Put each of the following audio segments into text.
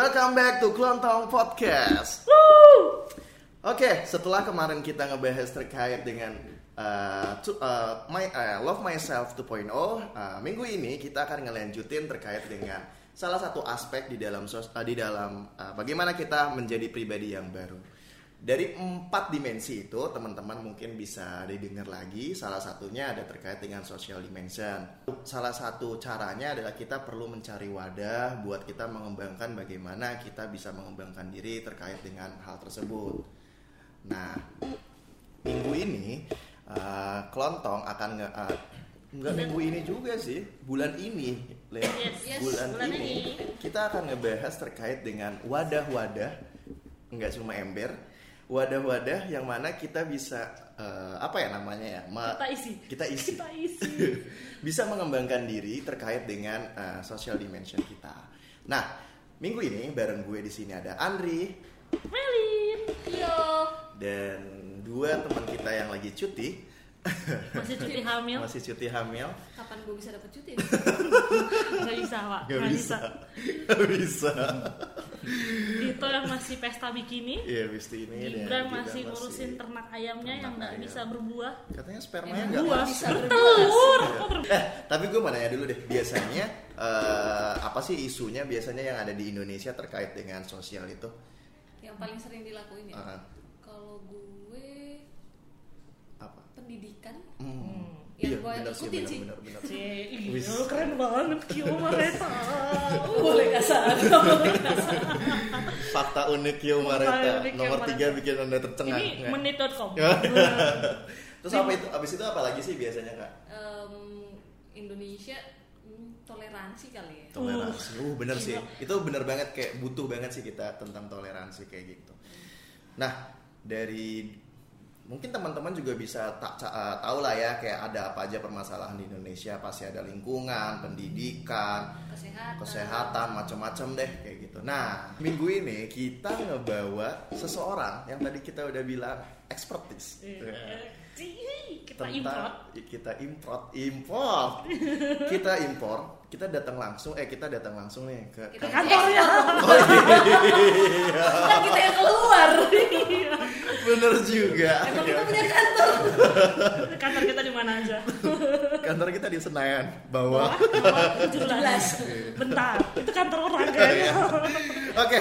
Welcome back to Klontong Podcast. Oke, setelah kemarin kita ngebahas terkait dengan uh, to- uh, my, uh, Love Myself 2.0, uh, minggu ini kita akan ngelanjutin terkait dengan salah satu aspek di dalam sos- uh, di dalam uh, bagaimana kita menjadi pribadi yang baru. Dari empat dimensi itu, teman-teman mungkin bisa didengar lagi. Salah satunya ada terkait dengan social dimension. Salah satu caranya adalah kita perlu mencari wadah buat kita mengembangkan bagaimana kita bisa mengembangkan diri terkait dengan hal tersebut. Nah, minggu ini uh, Klontong akan nge uh, nggak minggu ini juga sih, bulan ini, Le. Yes, yes, bulan, bulan ini, ini. kita akan ngebahas terkait dengan wadah-wadah, nggak cuma ember, wadah-wadah yang mana kita bisa uh, apa ya namanya ya, ma- Kita isi. kita isi, Kita isi. bisa mengembangkan diri terkait dengan uh, social dimension kita. Nah, minggu ini bareng gue di sini ada Andri, Melin. Yo. dan dua teman kita yang lagi cuti Masih cuti hamil? masih cuti hamil Kapan gue bisa dapet cuti? Gak bisa, Pak. nggak Nggak bisa nggak bisa Itu yang masih pesta bikini. iya Bisti ini Gibran masih ngurusin ternak ayamnya yang ternak nggak ayam. bisa berbuah. katanya spermanya nggak Buah. bisa Telur. Kok ber- eh tapi gue mau nanya dulu deh biasanya eh, apa sih isunya biasanya yang ada di Indonesia terkait dengan sosial itu Yang paling sering dilakuin ya? Ah. Kalau gue pendidikan hmm. Yang iya gue ikutin sih. benar Cie, Wis. iya, keren banget Kyo Mareta. Boleh kasar Boleh kasar fakta unik Kyo Mareta nomor tiga bikin anda tercengang Ini Nggak? menit.com. terus apa itu abis itu apa lagi sih biasanya kak Em, Indonesia hmm, toleransi kali ya toleransi uh bener sih itu bener banget kayak butuh banget sih kita tentang toleransi kayak gitu nah dari mungkin teman-teman juga bisa tak ca- eh, tahu lah ya kayak ada apa aja permasalahan di Indonesia pasti ada lingkungan pendidikan Kesehatan. kesehatan macam-macam deh kayak gitu. Nah minggu ini kita ngebawa seseorang yang tadi kita udah bilang expertise. Cie, Kita import. kita import import kita impor kita datang langsung eh kita datang langsung nih ke Kita Kantornya. Kan kita yang keluar bener juga Emang kita punya kantor Kantor kita di mana aja? kantor kita di Senayan bawah Bawah 17. Bentar, itu kantor orang kayaknya. oke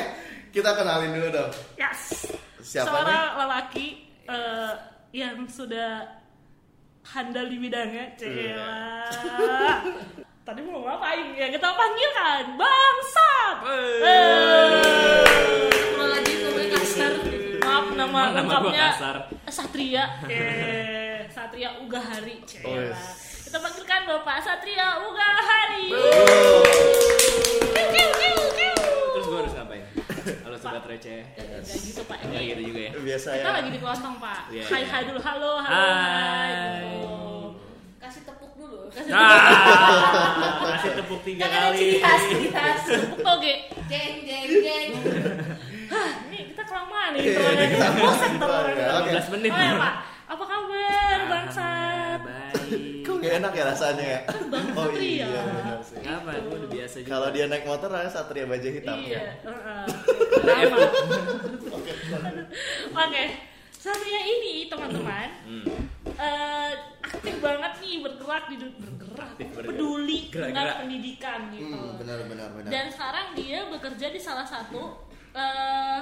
kita kenalin dulu dong Yes. Siapa Seorang lelaki eh, yang sudah handal di bidangnya, Iya. Cila. Tadi mau ngapain? Ya kita panggilkan Bangsat. Lagi ngomongin kasar Maaf nama lengkapnya. Satria. Eh, Satria Ugahari. Cila. Oh, yes. Kita panggilkan Bapak Satria Ugahari. Kiu, Sobat receh. Gak gitu Pak. Enggak Ini gitu juga ya. biasa ya Kita lagi di kelontong Pak. Iya, Hai iya. hai dulu halo halo Hai. gitu. Kasih tepuk dulu Ah, kasih tepuk tiga Jangan kali. ciri khas Ciri khas Tepuk toge. Jeng jeng jeng Hah, ini kita kelamaan nih Iya, intronya. kita Bosan terus. ya. Oke. 15 menit. Oh ya Pak, apa kabar bangsat? Gak enak ya rasanya ya Bang oh Satria. iya bener sih Apa? Gue udah biasa juga. kalau dia naik motor namanya Satria Baja Hitam Iya. ya heeh. Sama. Oke, Satria ini teman-teman Hmm. eh, aktif banget nih bergerak di bergerak, peduli dengan pendidikan gitu. hmm, benar benar benar Dan sekarang dia bekerja di salah satu eh,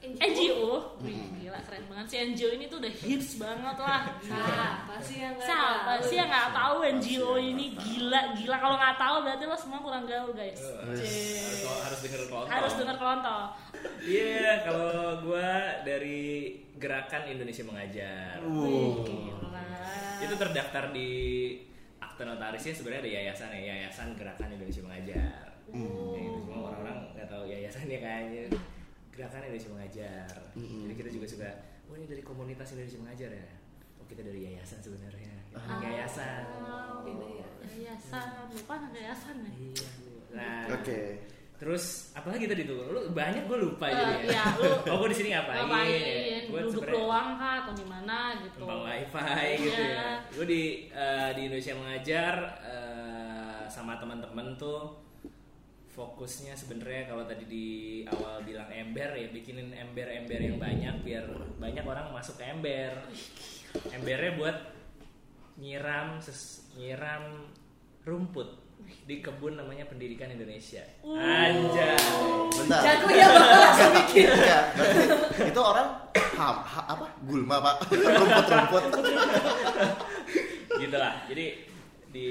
NGO. Wih, gila keren banget sih NGO ini tuh udah hits banget lah. Siapa sih yang nggak Siapa tahu? sih yang nggak tahu NGO ini gila gila kalau nggak tahu berarti lo semua kurang gaul guys. Harus, Cih. harus denger kelontong. Harus dengar kelontong. Iya, kalau gue dari Gerakan Indonesia Mengajar. Gila. Itu terdaftar di akte notarisnya sebenarnya ada yayasan ya, Yayasan Gerakan Indonesia Mengajar. Hmm. Ya, itu semua orang-orang nggak tahu yayasannya kayaknya. Gerakan Indonesia Mengajar. Hmm. Jadi kita juga suka, oh ini dari komunitas Indonesia Mengajar ya. Oh kita dari yayasan sebenarnya. Ah. Yayasan. Beda ya Yayasan, lupa ada yayasan ya. Iya. Nah, oke terus apalagi tadi tuh? Lu banyak gue lupa Eh, jadi iya, lu- Oh, gue di sini ngapain? Ngapain? Gua Duduk doang kah atau gimana gitu? numpang wifi gitu Iya. ya gue di eh, di Indonesia mengajar eh, sama teman-teman tuh fokusnya sebenarnya kalau tadi di awal bilang ember ya bikinin ember-ember yang banyak biar banyak orang masuk ke ember embernya buat nyiram ses- nyiram rumput di kebun namanya pendidikan Indonesia anjay Bentar. Jago ya langsung mikir. Itu orang ham, ha- apa? Gulma, Pak. Rumput-rumput. gitu lah jadi di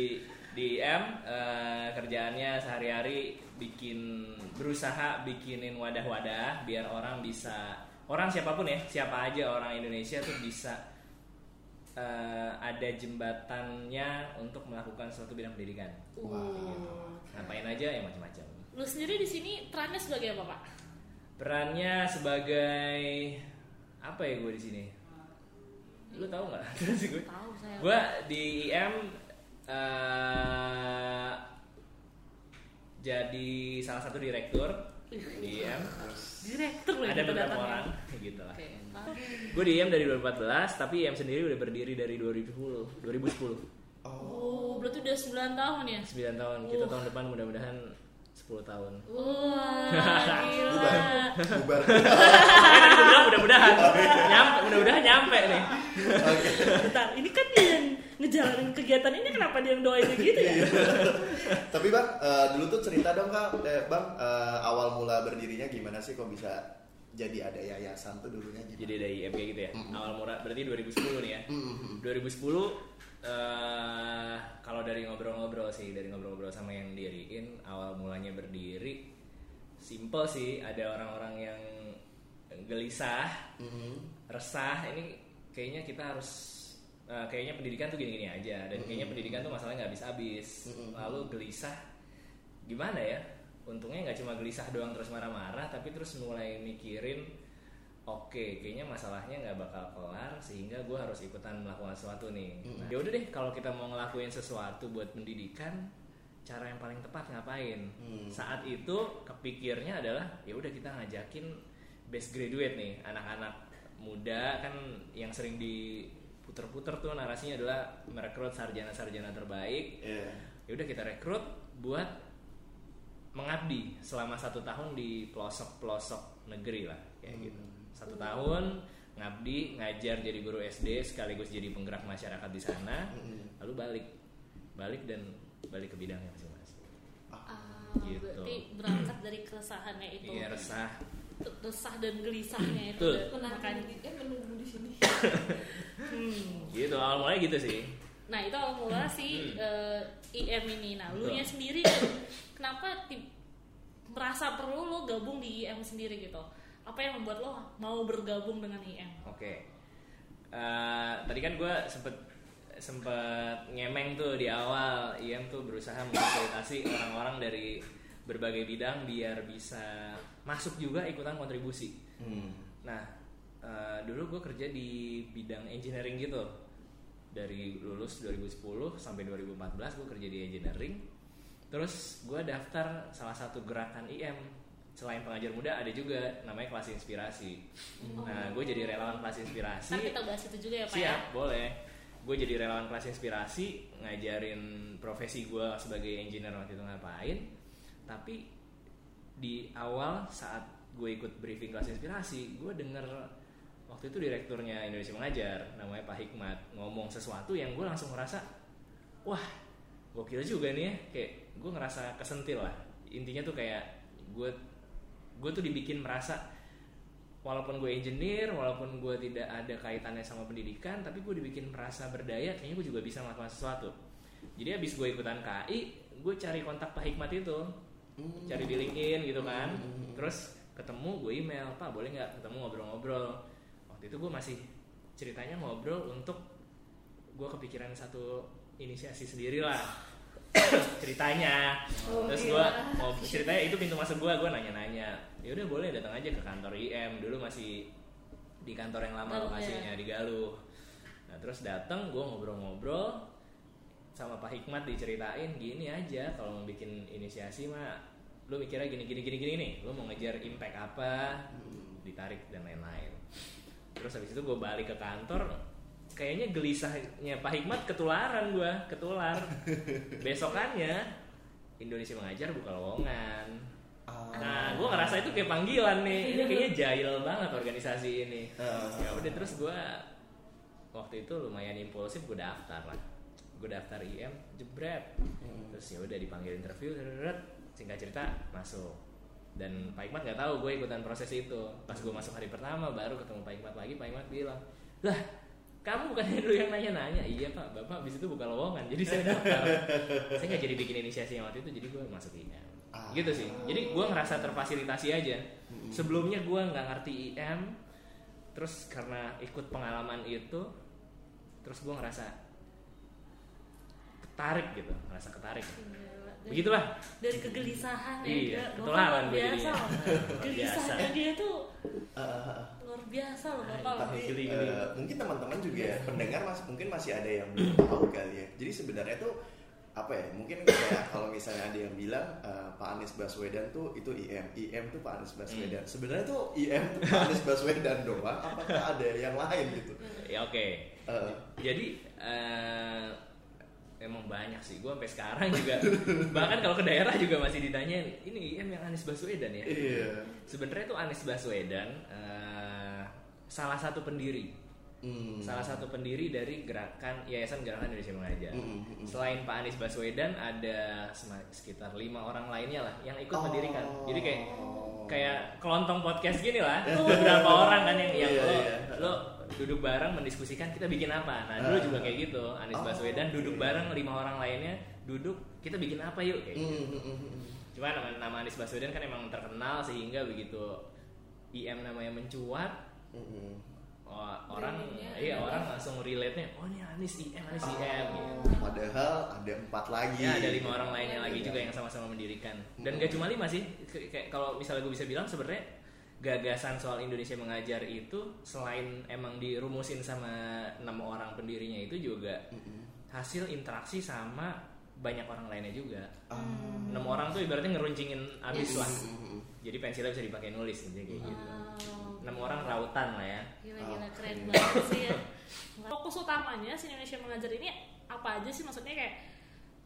di M eh, kerjaannya sehari-hari bikin berusaha bikinin wadah-wadah biar orang bisa orang siapa pun ya siapa aja orang Indonesia tuh bisa eh, ada jembatannya untuk melakukan suatu bidang pendidikan Uh. ngapain aja ya macam-macam Lu sendiri di sini perannya sebagai apa, Pak? perannya sebagai apa ya gue di sini lu tahu nggak terus gue Tahu saya. gue di IM eh, jadi salah satu direktur di IM Direktur loh ada beberapa orang gitu lah. Oke. tahu. gue di IM dari 2014 tapi IM sendiri udah berdiri dari 2010 2010 Oh, berarti udah 9 tahun ya? 9 tahun. Kita tahun depan mudah-mudahan 10 tahun. Wah, gila. Bubar. Bilang mudah-mudahan. Nyampe mudah-mudahan nyampe nih. Bentar, ini kan dia yang ngejalanin kegiatan ini kenapa dia yang doain gitu ya? Tapi Bang, eh, dulu tuh cerita dong Kak, eh, Bang, eh, awal mula berdirinya gimana sih kok bisa jadi ada yayasan tuh dulunya gimana? jadi dari IM kayak gitu ya awal murah berarti 2010 nih ya Mm-mm. 2010 eh kalau dari ngobrol-ngobrol sih dari ngobrol-ngobrol sama yang diriin awal mulanya berdiri simple sih ada orang-orang yang gelisah Mm-mm. resah ini kayaknya kita harus eh, kayaknya pendidikan tuh gini-gini aja. Dan kayaknya pendidikan tuh masalahnya nggak habis-habis. Lalu gelisah gimana ya? Untungnya nggak cuma gelisah doang terus marah-marah tapi terus mulai mikirin oke kayaknya masalahnya nggak bakal kelar sehingga gue harus ikutan melakukan sesuatu nih. Nah, ya udah deh kalau kita mau ngelakuin sesuatu buat pendidikan cara yang paling tepat ngapain? Hmm. saat itu kepikirnya adalah ya udah kita ngajakin best graduate nih anak-anak muda kan yang sering diputer-puter tuh narasinya adalah merekrut sarjana-sarjana terbaik Iya. ya udah kita rekrut buat mengabdi selama satu tahun di pelosok-pelosok negeri lah kayak Hmm. gitu satu tahun ngabdi ngajar jadi guru SD sekaligus jadi penggerak masyarakat di sana Mm-mm. lalu balik balik dan balik ke bidangnya masing-masing Ah, Gitu. berarti berangkat dari keresahannya itu. iya resah Resah dan gelisahnya itu. Makanya. eh menunggu di sini. Hmm. gitu awal mulai gitu sih Nah itu awal mula si eh, IM ini. Nah lu Hmm. Nya sendiri kenapa merasa perlu lo gabung di IM sendiri gitu? Apa yang membuat lo mau bergabung dengan IM? Oke. Eh, tadi kan gue sempet sempet ngemeng tuh di awal, IM tuh berusaha memfasilitasi orang-orang dari berbagai bidang biar bisa masuk juga ikutan kontribusi. Hmm. Nah, eh, dulu gue kerja di bidang engineering gitu. Dari lulus 2010 sampai 2014 gue kerja di engineering. Terus gue daftar salah satu gerakan IM. Selain pengajar muda ada juga namanya kelas inspirasi. Nah, gue jadi relawan kelas inspirasi. Ntar kita bahas itu juga ya Pak ya? Siap, boleh. Gue jadi relawan kelas inspirasi, ngajarin profesi gue sebagai engineer waktu itu ngapain. Tapi di awal saat gue ikut briefing kelas inspirasi, gue denger waktu itu direkturnya Indonesia Mengajar, namanya Pak Hikmat, ngomong sesuatu yang gue langsung ngerasa, wah, gokil juga nih ya. Kayak gue ngerasa kesentil lah. Intinya tuh kayak gue gue tuh dibikin merasa walaupun gue engineer, walaupun gue tidak ada kaitannya sama pendidikan, tapi gue dibikin merasa berdaya, kayaknya gue juga bisa melakukan sesuatu. Jadi abis gue ikutan KI, gue cari kontak Pak Hikmat itu, cari di LinkedIn gitu kan, terus ketemu gue email, Pak boleh nggak ketemu ngobrol-ngobrol. Waktu itu gue masih ceritanya ngobrol untuk gue kepikiran satu inisiasi sendiri lah ceritanya terus gue mau ceritanya itu pintu masuk gue gue nanya-nanya. Ya udah boleh datang aja ke kantor IM dulu masih di kantor yang lama Galuh, lokasinya di Galuh. Nah terus datang gue ngobrol-ngobrol sama Pak Hikmat diceritain gini aja kalau mau bikin inisiasi mah lu mikirnya gini gini gini gini nih lu mau ngejar impact apa ditarik dan lain-lain. Terus habis itu gue balik ke kantor kayaknya gelisahnya Pak Hikmat ketularan gue ketular. Besokannya Indonesia mengajar buka lowongan. Ah. nah gue ngerasa itu kayak panggilan nih ini kayaknya jahil banget organisasi ini. Ah. ya udah terus gue waktu itu lumayan impulsif gue daftar lah gue daftar IM jebret. Hmm. terus ya udah dipanggil interview deret, singkat cerita masuk. Dan Pak Ikmat nggak tahu gue ikutan proses itu. Pas gue masuk hari pertama baru ketemu Pak Ikmat lagi Pak Ikmat bilang lah kamu bukan dulu yang nanya-nanya? Iya pak. Bapak abis itu buka lowongan jadi saya daftar. Saya nggak jadi bikin inisiasi yang waktu itu jadi gue masuk IM Ah. gitu sih. Jadi gue ngerasa terfasilitasi aja. Sebelumnya gue nggak ngerti IM terus karena ikut pengalaman itu terus gue ngerasa ketarik gitu ngerasa ketarik Gila. Dari- begitulah dari kegelisahan ya Iya. Bapak ketularan biasa Biasa. dia tuh Ah. luar biasa loh bapak loh Tapi geli. eh, mungkin teman-teman juga ya, pendengar mas, mungkin masih ada yang belum tahu kali ya. Jadi sebenarnya tuh apa ya? Mungkin kayak kalau misalnya ada yang bilang eh, Pak Anies Baswedan tuh itu IM, IM tuh Pak Anies Baswedan. Sebenarnya tuh IM tuh Pak Anies Baswedan doang. Apakah ada yang lain gitu? ya oke Eh, jadi eh, emang banyak sih gue sampai sekarang juga bahkan kalau ke daerah juga masih ditanyain ini IM yang Anies Baswedan ya iya. sebenarnya tuh Anies Baswedan eh, salah satu pendiri Hmm. salah satu pendiri dari gerakan Yayasan Gerakan Indonesia Mengajar. Mm, mm, mm. Selain Pak Anies Baswedan ada sekitar lima orang lainnya lah yang ikut Oh. mendirikan. Jadi kayak kayak kelontong podcast gini lah. Beberapa orang kan yang yang Iya, lo, iya. lo duduk bareng mendiskusikan kita bikin apa. Nah dulu Ah. juga kayak gitu. Anies Oh, Baswedan duduk oke. bareng lima orang lainnya duduk kita bikin apa yuk kayak gitu. Mm, mm, mm, mm. Cuma nama, nama Anies Baswedan kan emang terkenal sehingga begitu IM namanya mencuat Mm, mm. oh, orang iya orang langsung relate nya oh ini Anies IM Anies IM gitu. Oh, Padahal ada empat lagi. Ya ada lima orang lainnya lagi Iya. juga yang sama-sama mendirikan dan gak cuma lima sih kayak kalau misalnya gue bisa bilang sebenarnya gagasan soal Indonesia mengajar itu selain emang dirumusin sama enam orang pendirinya itu juga hasil interaksi sama banyak orang lainnya juga. Ah. enam orang tuh ibaratnya ngeruncingin abis lah. Jadi pensilnya bisa dipakai nulis intinya kayak gitu. Wow. enam orang rautan lah ya. Gila-gila Oh, keren banget sih ya. Fokus utamanya si Indonesia Mengajar ini apa aja sih? Maksudnya kayak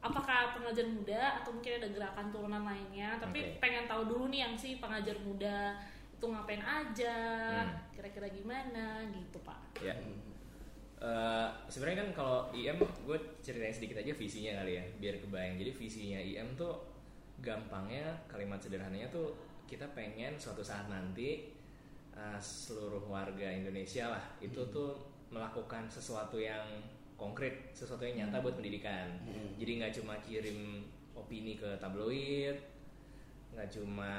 apakah pengajar muda atau mungkin ada gerakan turunan lainnya? Tapi Oke. pengen tahu dulu nih yang si pengajar muda itu ngapain aja Hmm. kira-kira gimana gitu pak. Ya. Eh, sebenarnya kan kalau IM gue ceritain sedikit aja visinya kali ya biar kebayang. Jadi visinya IM tuh gampangnya kalimat sederhananya tuh kita pengen suatu saat nanti eh, seluruh warga Indonesia lah itu tuh melakukan sesuatu yang konkret sesuatu yang nyata buat pendidikan. Hmm. jadi nggak cuma kirim opini ke tabloid nggak cuma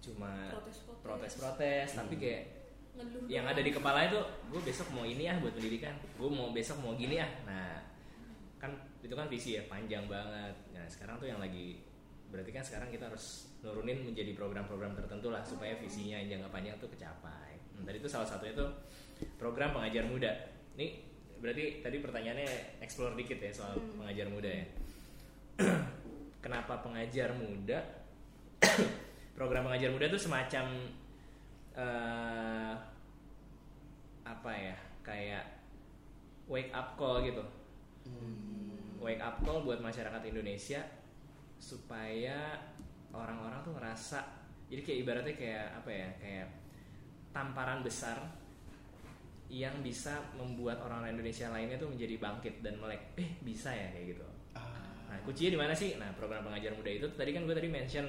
cuma Protes-protes. protes-protes tapi kayak Ngeluh yang ada di kepala itu gue besok mau ini ya buat pendidikan gue mau besok mau gini ya nah kan itu kan visi ya panjang banget. Nah sekarang tuh yang lagi berarti kan sekarang kita harus nurunin menjadi program-program tertentu lah supaya visinya yang jangka panjang tuh kecapai. Nah, tadi itu salah satunya tuh program pengajar muda. Ini berarti tadi pertanyaannya explore dikit ya soal pengajar muda ya. Kenapa pengajar muda program pengajar muda tuh semacam eh apa ya kayak wake up call gitu wake up call buat masyarakat Indonesia supaya orang-orang tuh ngerasa jadi kayak ibaratnya kayak apa ya kayak tamparan besar yang bisa membuat orang-orang Indonesia lainnya tuh menjadi bangkit dan melek eh bisa ya kayak gitu Ah. Nah, kuncinya di mana sih? Nah, program pengajar muda itu tadi kan gue tadi mention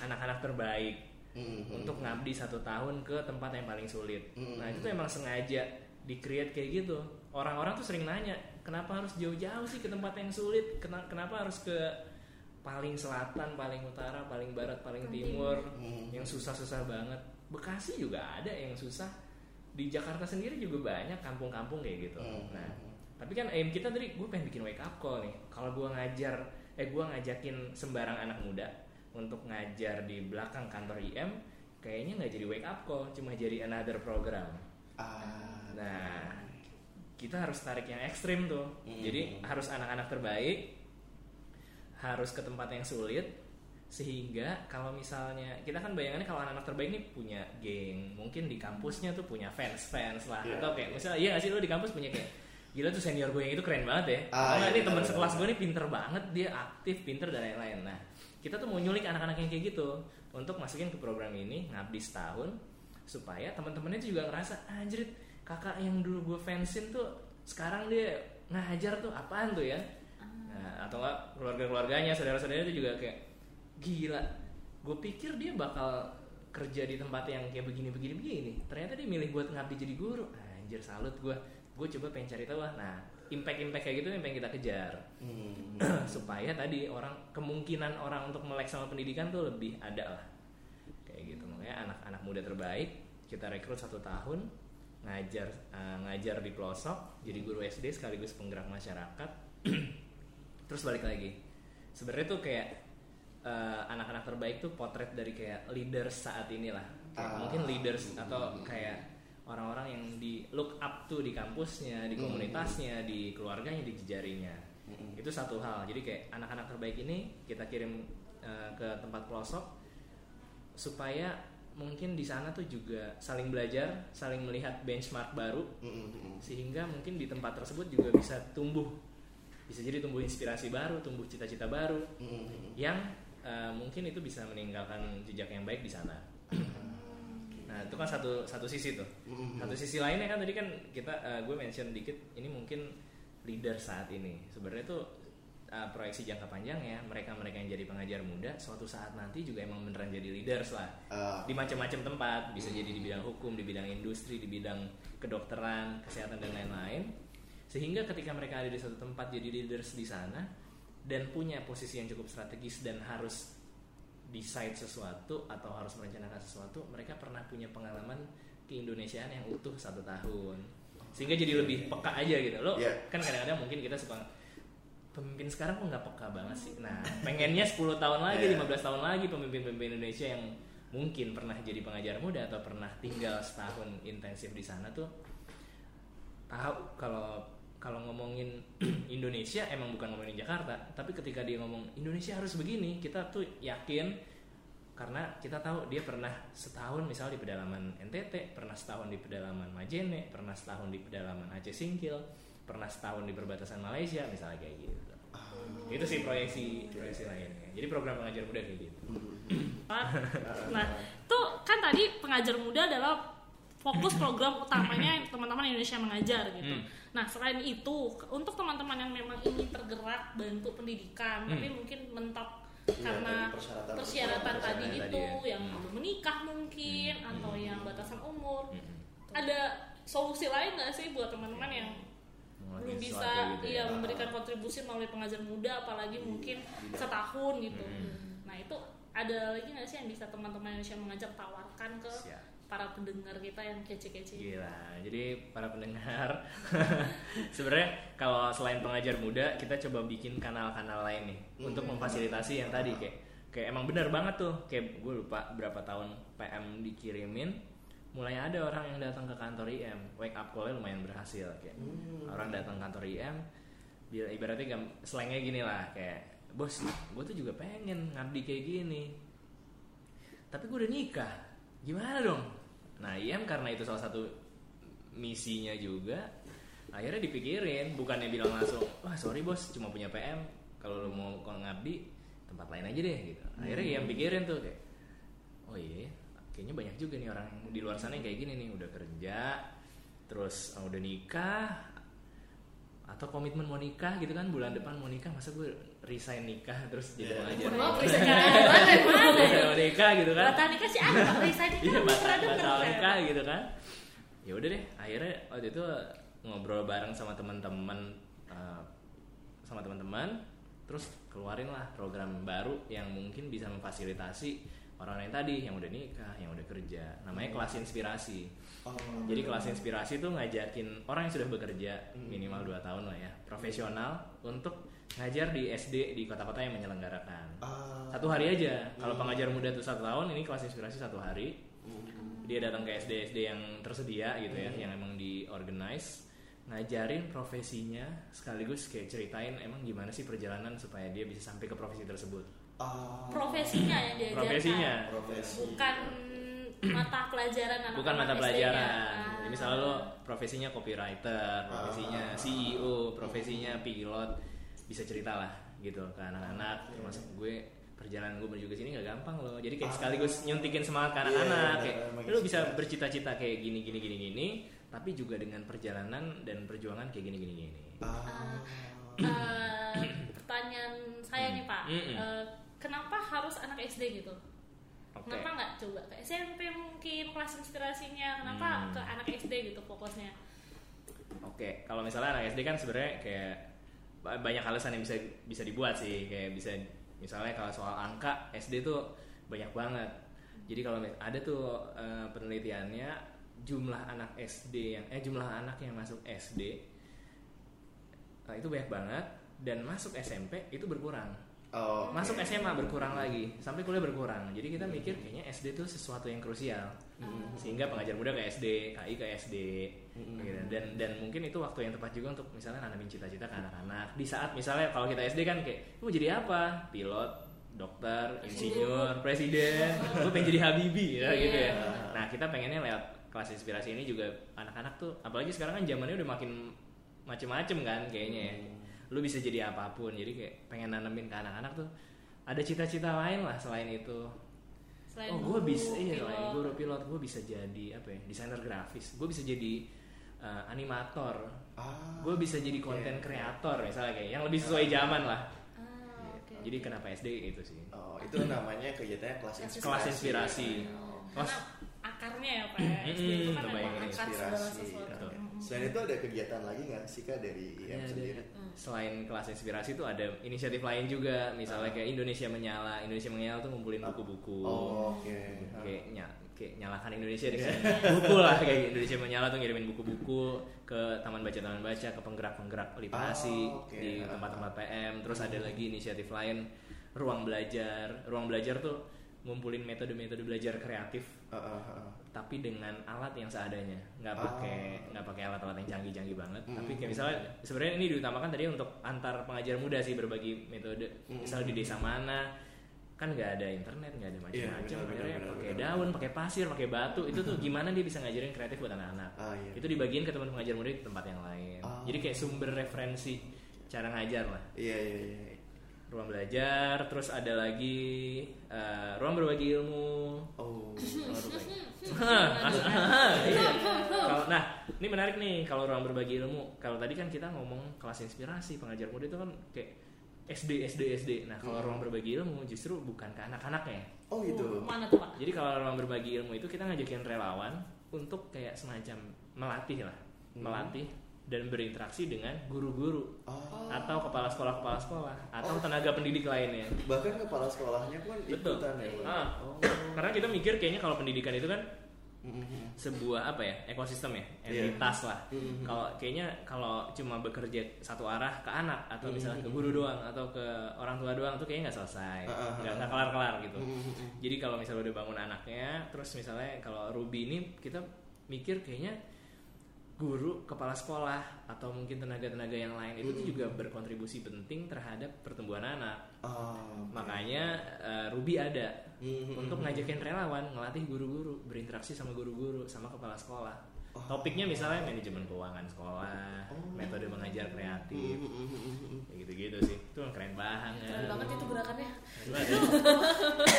anak-anak terbaik Mm-mm. untuk ngabdi satu tahun ke tempat yang paling sulit. Mm. Nah, itu tuh emang sengaja di-create kayak gitu. Orang-orang tuh sering nanya, kenapa harus jauh-jauh sih ke tempat yang sulit? Kena- Kenapa harus ke paling selatan, paling utara, paling barat, paling timur, Mm. yang susah-susah banget. Bekasi juga ada yang susah. Di Jakarta sendiri juga banyak kampung-kampung kayak gitu. Mm. Nah, tapi kan aim kita tadi gue pengen bikin wake up call nih kalau gue ngajar eh gue ngajakin sembarang anak muda untuk ngajar di belakang kantor IM kayaknya nggak jadi wake up call cuma jadi another program Ah. nah kita harus tarik yang ekstrim tuh Hmm. jadi harus anak-anak terbaik harus ke tempat yang sulit sehingga kalau misalnya kita kan bayangannya kalau anak-anak terbaik nih punya geng mungkin di kampusnya tuh punya fans fans lah Iya. atau kayak misalnya iya nggak sih lo di kampus punya kayak gila tuh senior gue yang itu keren banget ya Ah, Karena iya, ini teman benar, sekelas benar. gue nih pinter banget dia aktif pinter dan lain-lain nah kita tuh mau nyulik anak-anak yang kayak gitu. Untuk masukin ke program ini ngabdi setahun supaya teman-temannya tuh juga ngerasa anjir kakak yang dulu gue fansin tuh sekarang dia ngajar tuh apaan tuh ya? Nah, atau enggak keluarga-keluarganya saudara-saudaranya tuh juga kayak gila gue pikir dia bakal kerja di tempat yang kayak begini-begini begini ternyata dia milih buat ngabdi jadi guru. Anjir salut gue gue coba pengen cari tahu lah. Nah impact impact kayak gitu yang pengen kita kejar. Hmm. supaya tadi orang kemungkinan orang untuk melek sama pendidikan tuh lebih ada lah. Kayak gitu makanya anak-anak muda terbaik kita rekrut satu tahun ngajar eh, ngajar di pelosok jadi guru SD sekaligus penggerak masyarakat. Terus balik lagi. Sebenarnya tuh kayak eh, anak-anak terbaik tuh potret dari kayak leaders saat inilah. Kayak Ah. mungkin leaders atau kayak orang-orang yang di look up tuh di kampusnya di Hmm. komunitasnya di keluarganya di jejarinya. Itu satu hal. Jadi kayak anak-anak terbaik ini kita kirim eh, ke tempat pelosok supaya mungkin di sana tuh juga saling belajar saling melihat benchmark baru Hmm, hmm, sehingga mungkin di tempat tersebut juga bisa tumbuh bisa jadi tumbuh inspirasi baru tumbuh cita-cita baru hmm, hmm. yang eh, mungkin itu bisa meninggalkan jejak yang baik di sana nah itu kan satu satu sisi tuh. Hmm, satu sisi lainnya kan tadi kan kita eh, gue mention dikit ini mungkin leader saat ini. Sebenarnya tuh eh, proyeksi jangka panjang ya mereka mereka yang jadi pengajar muda suatu saat nanti juga emang beneran jadi leaders lah. Ah, di macam-macam tempat bisa jadi di bidang hukum di bidang industri di bidang kedokteran kesehatan dan lain-lain. Sehingga ketika mereka ada di satu tempat jadi leaders di sana dan punya posisi yang cukup strategis dan harus decide sesuatu atau harus merencanakan sesuatu mereka pernah punya pengalaman keindonesiaan yang utuh satu tahun sehingga jadi lebih peka aja gitu lo Iya. kan kadang-kadang mungkin kita suka pemimpin sekarang kok nggak peka banget sih nah pengennya 10 tahun lagi Iya. 15 tahun lagi pemimpin-pemimpin Indonesia yang mungkin pernah jadi pengajar muda atau pernah tinggal setahun intensif di sana tuh tahu kalau kalau ngomongin Indonesia emang bukan ngomongin Jakarta. Tapi ketika dia ngomong Indonesia harus begini kita tuh yakin karena kita tahu dia pernah setahun misal di pedalaman NTT pernah setahun di pedalaman Majene pernah setahun di pedalaman Aceh Singkil pernah setahun di perbatasan Malaysia misalnya kayak gitu. Itu sih proyeksi proyeksi lainnya. Jadi program pengajar muda kayak gitu. Nah, tuh kan tadi pengajar muda adalah fokus program utamanya teman-teman Indonesia mengajar gitu. Hmm. Nah, selain itu untuk teman-teman yang memang ingin tergerak bantu pendidikan, tapi Hmm. mungkin mentok Iya, karena tadi persyaratan- persyaratan tadi persyaratan itu tadi ya. yang belum menikah mungkin atau yang batasan umur. Mm-mm. Ada solusi lain nggak sih buat teman-teman yang belum bisa gitu iya ya. memberikan kontribusi melalui pengajar muda apalagi mungkin setahun gitu. Hmm. Nah, itu ada lagi nggak sih yang bisa teman-teman Indonesia mengajar tawarkan ke Siap. Para pendengar kita yang kece-kece? Gila. Jadi para pendengar sebenarnya kalau selain pengajar muda kita coba bikin kanal-kanal lain nih untuk memfasilitasi yang tadi kayak kayak emang benar banget tuh kayak gue lupa berapa tahun PM dikirimin mulai ada orang yang datang ke kantor IM wake up call-nya lumayan berhasil kayak orang datang kantor IM dia ibaratnya gam- slangnya gini lah kayak bos gue tuh juga pengen ngabdi kayak gini tapi gue udah nikah gimana dong? Nah IM karena itu salah satu misinya juga akhirnya dipikirin bukannya bilang langsung wah sorry bos cuma punya PM kalau lo mau ngabdi tempat lain aja deh gitu. Akhirnya IM pikirin tuh kayak oh iya kayaknya banyak juga nih orang di luar sana yang kayak gini nih udah kerja terus uh, udah nikah atau komitmen mau nikah gitu kan bulan depan mau nikah masa gue resign nikah terus jadi pengajar Wah, bisa cara gimana gimana? Resign mau nikah gitu kan. Batal nikah sih ada, Pak. Resign nikah iya batal, batal nikah gitu kan. ya udah deh akhirnya waktu itu ngobrol bareng sama teman-teman uh, sama teman-teman terus keluarin lah program baru yang mungkin bisa memfasilitasi orang lain tadi yang udah nikah yang udah kerja. Namanya kelas inspirasi. Oh. jadi kelas inspirasi itu ngajakin orang yang sudah bekerja minimal 2 tahun lah ya profesional untuk ngajar di SD di kota-kota yang menyelenggarakan. Ah. satu hari aja. Kalau pengajar muda tuh satu tahun ini kelas inspirasi satu hari. Dia datang ke SD SD yang tersedia gitu ya yang emang di organize ngajarin profesinya sekaligus kayak ceritain emang gimana sih perjalanan supaya dia bisa sampai ke profesi tersebut. Ah. Profesinya yang diajarkan. profesinya. Profesi. Bukan mata pelajaran anak bukan mata pelajaran. Jadi misalnya lo profesinya copywriter, profesinya CEO, profesinya pilot, bisa cerita lah gitu ke anak-anak. Termasuk gue perjalanan gue menuju ke sini nggak gampang loh. Jadi kayak sekaligus nyuntikin semangat ke Iya, anak-anak. benar, kayak benar, lo bisa bercita-cita kayak gini gini gini gini, tapi juga dengan perjalanan dan perjuangan kayak gini gini gini. Ah. Eh, pertanyaan saya nih Pak, Mm-mm. Eh, kenapa harus anak SD gitu? Oke. Kenapa nggak coba ke SMP mungkin kelas inspirasinya? Kenapa Hmm. ke anak SD gitu fokusnya? Oke, kalau misalnya anak SD kan sebenarnya kayak banyak alasan yang bisa bisa dibuat sih, kayak bisa misalnya kalau soal angka SD tuh banyak banget. Jadi kalau ada tuh eh, penelitiannya jumlah anak SD yang eh jumlah anak yang masuk SD eh, itu banyak banget dan masuk SMP itu berkurang. Oh, oke. Masuk SMA berkurang lagi, sampai kuliah berkurang. Jadi kita mikir kayaknya SD itu sesuatu yang krusial. Sehingga pengajar muda ke SD, KI ke SD. gitu. Dan dan mungkin itu waktu yang tepat juga untuk misalnya nanamin cita-cita ke anak-anak. Di saat misalnya kalau kita SD kan kayak "Lu mau jadi apa? Pilot, dokter, insinyur, presiden, gue pengen jadi Habibie ya gitu ya. Nah, kita pengennya lewat kelas inspirasi ini juga anak-anak tuh apalagi sekarang kan zamannya udah makin macem-macem kan kayaknya ya lu bisa jadi apa pun. Jadi kayak pengen nanemin ke anak-anak tuh ada cita-cita lain lah selain itu. Selain oh gue bisa iya pilot. selain guru pilot gue bisa jadi apa ya desainer grafis. Gue bisa jadi uh, animator. Ah, gue bisa jadi konten kreator misalnya kayak yang lebih sesuai zaman lah. Ah, oke. jadi kenapa SD itu sih. Oh, itu namanya kegiatannya kelas inspirasi. kelas inspirasi. Oh, kelas Karena akarnya ya Pak ya, SD itu kan akar segala inspirasi, sesuatu. Selain itu ada kegiatan lagi nggak sih kak dari IM Ya, ada. sendiri? Selain kelas inspirasi tuh ada inisiatif lain juga, misalnya kayak Indonesia Menyala. Indonesia Menyala tuh ngumpulin buku-buku. Oh, oke. Kayak, ny- kayak nyalakan Indonesia dengan buku lah kayak Indonesia Menyala tuh ngirimin buku-buku ke taman baca taman baca ke penggerak-penggerak literasi Oh, oke. di tempat-tempat PM. Terus ada lagi inisiatif lain ruang belajar. Ruang belajar tuh ngumpulin metode-metode belajar kreatif Ah, ah, ah. tapi dengan alat yang seadanya nggak pakai nggak pakai alat-alat yang canggih-canggih banget Mm. tapi kayak misalnya sebenarnya ini diutamakan tadi untuk antar pengajar muda sih berbagi metode Mm. misalnya di desa mana kan nggak ada internet nggak ada macam-macam Iya, benar, akhirnya benar, pakai daun pakai pasir pakai batu itu tuh gimana dia bisa ngajarin kreatif buat anak-anak Ah, iya. itu dibagiin ke teman pengajar muda di tempat yang lain Ah. jadi kayak sumber referensi cara ngajar lah Iya iya iya. Ruang belajar terus ada lagi eh, ruang berbagi ilmu Oh. Iya. Kalau- nah, ini menarik nih kalau ruang berbagi ilmu. Kalau tadi kan kita ngomong kelas inspirasi pengajar muda itu kan kayak SD SD SD. Nah, kalau Hmm. ruang berbagi ilmu justru bukan ke anak-anaknya. Oh gitu. Mana tuh Pak? Jadi kalau ruang berbagi ilmu itu kita ngajakin relawan untuk kayak semacam melatih lah, Hmm. melatih dan berinteraksi dengan guru-guru Oh. atau kepala sekolah-kepala sekolah atau tenaga pendidik lainnya. Bahkan kepala sekolahnya pun Betul. ikutan ya. Ah. Oh. Karena kita mikir kayaknya kalau pendidikan itu kan Mhm. sebuah apa ya ekosistem ya Iya. entitas lah Mhm. kalau kayaknya kalau cuma bekerja satu arah ke anak atau misalnya ke guru doang atau ke orang tua doang tuh kayaknya nggak selesai Ah, ah, nggak ah. nggak kelar kelar gitu jadi kalau misalnya udah bangun anaknya terus misalnya kalau Ruby ini kita mikir kayaknya guru kepala sekolah atau mungkin tenaga-tenaga yang lain itu tuh Mhm. juga berkontribusi penting terhadap pertumbuhan anak Ah, oke. makanya eh, Ruby ada Mhm. untuk ngajakin relawan ngelatih guru-guru berinteraksi sama guru-guru sama kepala sekolah Oh. Topiknya misalnya manajemen keuangan sekolah Oh. metode mengajar kreatif kayak gitu-gitu sih itu keren banget Keren banget itu gerakannya. Itu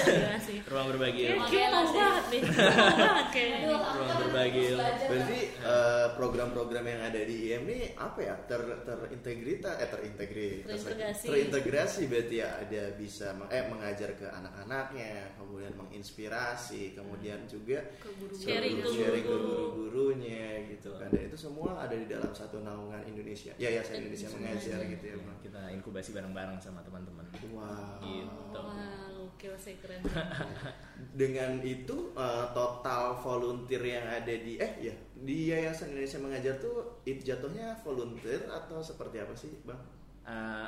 Iya sih. ruang berbagi Kayak ilmu Kim mau banget nih. Banget kayaknya. ruang berbagi ilmu Berarti eh, program-program yang ada di IM ini apa ya ter terintegrita eh terintegritas. Terintegrasi. terintegrasi berarti ya ada bisa meng- eh mengajar ke anak-anaknya kemudian menginspirasi kemudian juga Ke guru Sharing ke sharing guru-gurunya gitu. Kan. Dan itu semua ada di dalam satu naungan Indonesia. Ya ya saya Indonesia mengajar gitu ya bang. kita inkubasi bareng-bareng sama teman-teman. Wow. Gitu. Wow, oke sih keren. dengan itu eh, total volunteer yang ada di eh ya di Yayasan Indonesia Mengajar tuh itu jatuhnya volunteer atau seperti apa sih bang? Eh,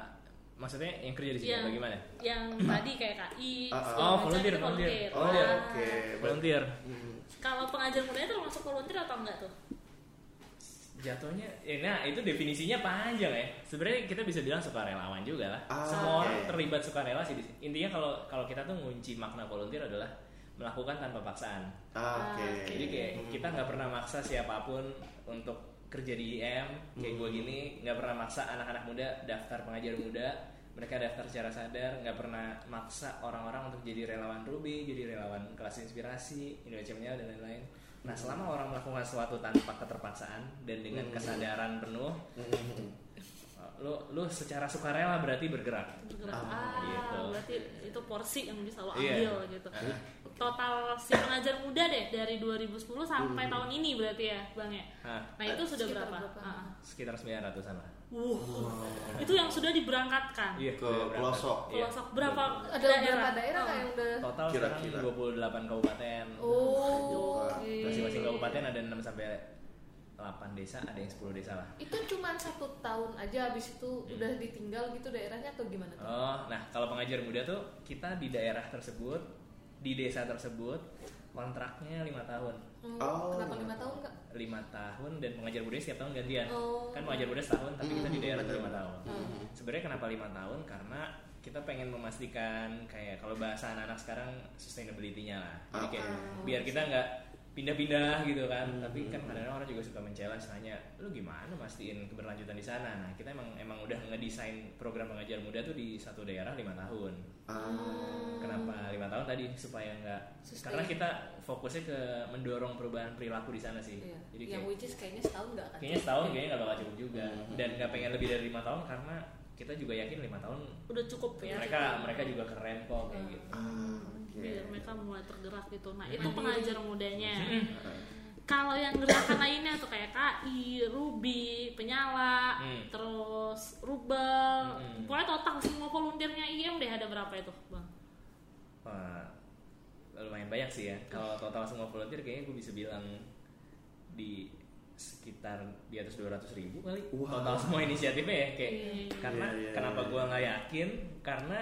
maksudnya yang kerja di sini Yang- bagaimana Yang tadi kayak KI. Ah, ah. segala Oh, macam volunteer, itu volunteer. Oh Wah. oke. volunteer Hmm. Kalau pengajar muda itu termasuk volunteer atau enggak tuh? jatuhnya ya, nah itu definisinya panjang ya sebenarnya kita bisa bilang sukarelawan juga lah Ah, semua oke. orang terlibat sukarela sih di sini. intinya kalau kalau kita tuh ngunci makna volunteer adalah melakukan tanpa paksaan. Ah, Oke. Ah, Jadi kayak kita nggak pernah maksa siapa pun untuk kerja di IM kayak gue gini nggak pernah maksa anak-anak muda daftar pengajar muda. Mereka daftar secara sadar nggak pernah maksa orang-orang untuk jadi relawan Ruby jadi relawan kelas inspirasi Indonesia Menyala dan lain-lain. Nah selama orang melakukan sesuatu tanpa keterpaksaan dan dengan kesadaran penuh lo lo secara sukarela berarti bergerak bergerak Ah, ah, gitu. berarti itu porsi yang bisa lo Iya. ambil gitu Ah. total si pengajar muda deh dari 2010 sampai tahun ini berarti ya bang ya Nah, nah itu sudah Sekitar berapa, berapa? Ah. sekitar 900an lah Wuh, itu yang sudah diberangkatkan iya Ke pelosok. Iya. pelosok berapa Ada daerah Ah. kayak yang udah total Kira-kira. sekarang 28 kabupaten Oh, masing-masing kabupaten ada 6 sampai 8 desa ada yang 10 desa lah Itu cuma satu tahun aja habis itu udah ditinggal gitu daerahnya atau gimana tuh? Oh, nah kalau pengajar muda tuh kita di daerah tersebut, di desa tersebut kontraknya lima tahun, Hmm, Oh. Kenapa lima tahun kak? lima tahun dan pengajar muda setiap tahun gantian. Oh. Kan pengajar muda setahun, tapi kita di Hmm, daerah tuh lima tahun. Hmm. Sebenarnya kenapa lima tahun? Karena kita pengen memastikan kayak kalau bahasa anak-anak sekarang sustainability-nya lah. Jadi kayak Ah. biar kita nggak pindah-pindah gitu kan. Hmm. Tapi kan kadang-kadang orang juga suka men-challenge nanya, lu gimana mastiin keberlanjutan di sana? Nah, kita emang emang udah ngedesain program pengajar muda tuh di satu daerah lima tahun. Ah. Kenapa lima tahun tadi supaya nggak? Karena kita fokusnya ke mendorong perubahan perilaku di sana sih. Iya. Jadi yang kayak, which is kayaknya setahun nggak kan? kayaknya setahun kayaknya nggak bakal cukup juga. Hmm. Dan nggak pengen lebih dari lima tahun karena kita juga yakin lima tahun udah cukup ya mereka mereka juga keren kok kayak Hmm. gitu. Ah, oke. biar mereka mulai tergerak gitu nah itu Mandiri. pengajar mudanya Ah. kalau yang gerakan lainnya tuh kayak KI, Ruby, Penyala, Hmm. terus Rubel, Hmm. pokoknya total semua volunteernya IM deh ada berapa itu bang? Wah, lumayan banyak sih ya. Kalau total semua volunteer kayaknya gue bisa bilang di sekitar di atas 200 ribu kali Wow. total semua inisiatifnya ya kayak Iya. karena Iya, iya, kenapa iya. gue nggak yakin karena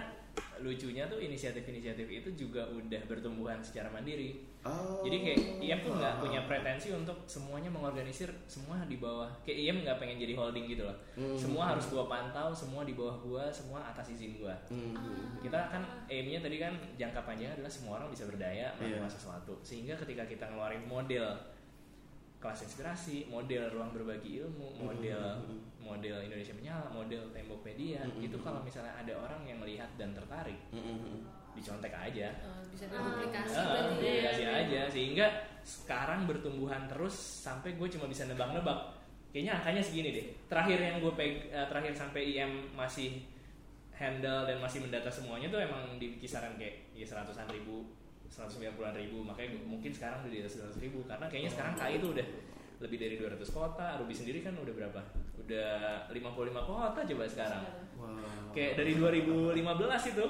lucunya tuh inisiatif-inisiatif itu juga udah bertumbuhan secara mandiri Oh. jadi kayak IM tuh nggak punya pretensi untuk semuanya mengorganisir semua di bawah kayak IM nggak pengen jadi holding gitu loh Hmm. semua harus gua pantau semua di bawah gua semua atas izin gua Hmm. kita kan aimnya tadi kan jangka panjang adalah semua orang bisa berdaya melakukan Iya. sesuatu sehingga ketika kita ngeluarin model kelas inspirasi model ruang berbagi ilmu model Mhm. model Indonesia menyala model tembok media Mhm. itu kalau misalnya ada orang yang melihat dan tertarik Hmm. dicontek aja Eh, bisa diduplikasi Ah, Ah, berarti ya. duplikasi aja sehingga sekarang bertumbuhan terus sampai gue cuma bisa nebak-nebak kayaknya angkanya segini deh terakhir yang gue peg eh, terakhir sampai IM masih handle dan masih mendata semuanya tuh emang di kisaran kayak ya seratusan ribu 190-an ribu makanya gua- mungkin sekarang udah di atas 200 ribu karena kayaknya sekarang KI itu udah lebih dari 200 kota Ruby sendiri kan udah berapa udah 55 kota coba sekarang Wow. kayak dari 2015 itu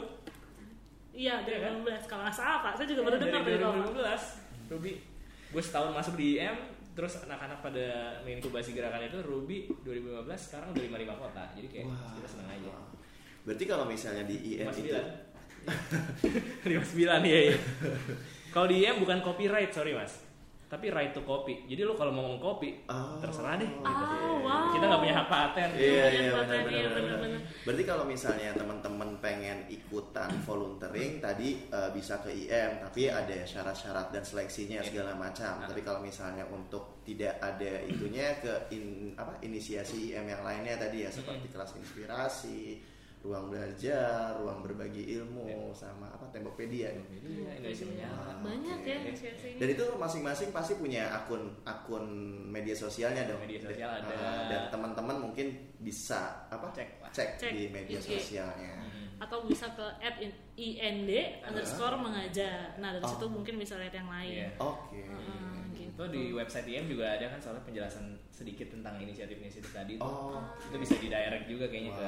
Iya, Iya kan? 2015 kalau nggak salah pak, saya juga baru Ya, dengar dari dari Bapak. 2015 Ruby gue setahun masuk di IM terus anak-anak pada menginkubasi gerakan itu Ruby 2015 sekarang udah 55 kota jadi kayak Wah. kita seneng aja Berarti kalau misalnya di IM itu 59 59 iya iya kalau di IM bukan copyright sorry mas tapi right to copy jadi lo kalau mau ngomong copy Oh. terserah deh Ah, wow. kita nggak punya hak paten Iya iya Iya, benar iya, benar benar. benar-benar. Berarti kalau misalnya teman-teman pengen ikutan volunteering tadi eh, bisa ke IM tapi ada syarat-syarat dan seleksinya Iya. segala macam. Nah. Tapi kalau misalnya untuk tidak ada itunya ke in, apa inisiasi IM yang lainnya tadi ya seperti kelas inspirasi, ruang belajar, ruang berbagi ilmu Iya. sama apa tembokpedia. Iya, Indonesia menyala Banyak Oke. ya inisiasinya. Dan itu masing-masing pasti punya akun akun media sosialnya dong. Media sosial ada. Ah, dan teman-teman mungkin bisa apa? Cek. Cek, Cek di media IG. sosialnya. Hmm. atau bisa ke at ind underscore mengajar. Nah dari Oh. situ mungkin bisa lihat yang lain. Iya. Oke. Heeh, gitu. itu di website IM juga ada kan soalnya penjelasan sedikit tentang inisiatif-inisiatif tadi tuh. Oh. itu bisa di direct juga kayaknya ke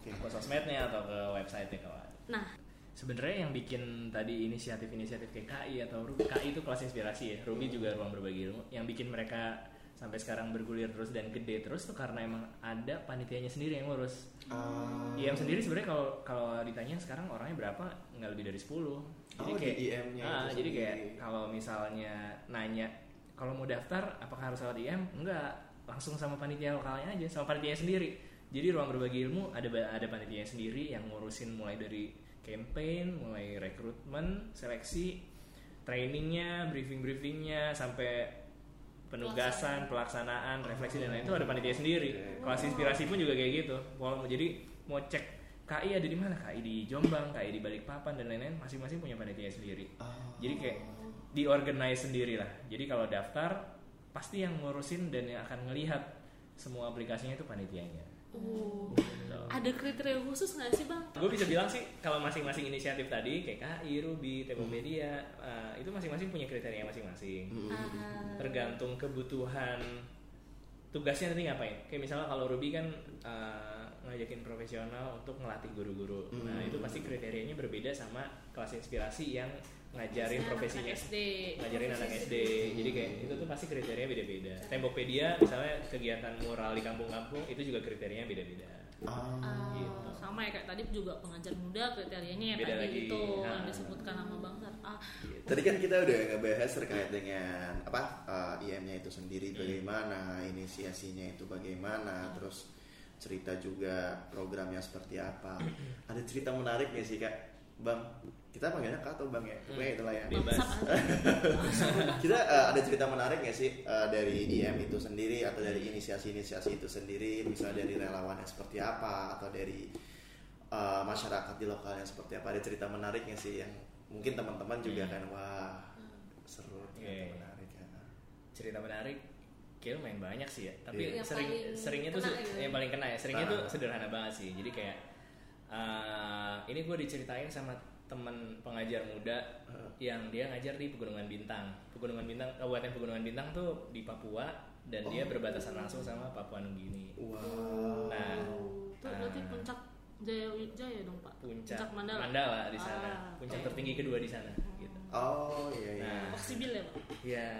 Oke. ke sosmednya atau ke website-nya kalau ada. Nah Sebenarnya yang bikin tadi inisiatif-inisiatif kayak KI atau Ruby, KI itu kelas inspirasi ya, Ruby juga ruang berbagi ilmu. Yang bikin mereka sampai sekarang bergulir terus dan gede terus tuh karena emang ada panitianya sendiri yang ngurus. Ah, IM sendiri sebenarnya kalau kalau ditanya sekarang orangnya berapa nggak lebih dari 10 Jadi Oh, kayak IM-nya ah, jadi kayak kalau misalnya nanya kalau mau daftar apakah harus lewat IM? Enggak, langsung sama panitia lokalnya aja, sama panitia sendiri. Jadi ruang berbagi ilmu ada ada panitia sendiri yang ngurusin mulai dari campaign, mulai rekrutmen, seleksi trainingnya briefing briefingnya sampai penugasan pelaksanaan. refleksi dan lain itu ada panitia sendiri. Kelas inspirasi pun juga kayak gitu. Walau jadi mau cek KI ada di mana? KI di Jombang KI di Balikpapan dan lain-lain. Masing-masing punya panitia sendiri. Oh. jadi kayak diorganize sendiri lah jadi kalau daftar pasti yang ngurusin dan yang akan ngelihat semua aplikasinya itu panitianya Uh, Gitu. ada kriteria khusus nggak sih bang? gue bisa bilang sih kalau masing-masing inisiatif tadi kayak KI, Ruby, Tempo Media eh, itu masing-masing punya kriteria masing-masing Ah, tergantung kebutuhan tugasnya nanti ngapain kayak misalnya kalau Ruby kan eh, ngajakin profesional untuk ngelatih guru-guru nah Hmm. itu pasti kriterianya berbeda sama kelas inspirasi yang ngajarin profesinya SD. ngajarin anak SD jadi kayak itu tuh pasti kriterianya beda-beda Tembokpedia misalnya kegiatan mural di kampung-kampung itu juga kriterianya beda-beda Ah. Ah, Gitu. sama ya kayak tadi juga pengajar muda kriterianya yang Beda tadi lagi. itu yang Ah. disebutkan sama bang Sar. Ah, Tadi kan kita udah ngebahas terkait dengan apa uh, IM-nya itu sendiri bagaimana, inisiasinya itu bagaimana, terus cerita juga programnya seperti apa. Ada cerita menarik nggak sih kak, bang? Kita panggilnya kak atau bang ya? Pokoknya itulah ya. Bebas. Kita uh, ada cerita menarik nggak sih uh, dari IM itu sendiri atau dari inisiasi-inisiasi itu sendiri, misalnya dari relawannya seperti apa atau dari uh, masyarakat di lokalnya seperti apa? Ada cerita menarik nggak sih yang mungkin teman-teman juga kan wah seru cerita Iya. menarik ya. cerita menarik kayaknya lumayan banyak sih ya tapi. Yang sering seringnya tuh gitu. yang paling kena ya seringnya Ah. tuh sederhana banget sih jadi kayak eh, ini gue diceritain sama teman pengajar muda Ah. yang dia ngajar di Pegunungan Bintang Pegunungan Bintang Kabupaten Pegunungan Bintang tuh di Papua dan dia Oh. berbatasan langsung sama Papua Nugini Wow. Nah, itu berarti Ah. puncak Jaya Jaya dong pak. puncak, Mandala. di sana Ah, puncak oke. tertinggi kedua di sana gitu Oh iya iya. Nah. Oksibil ya pak. ya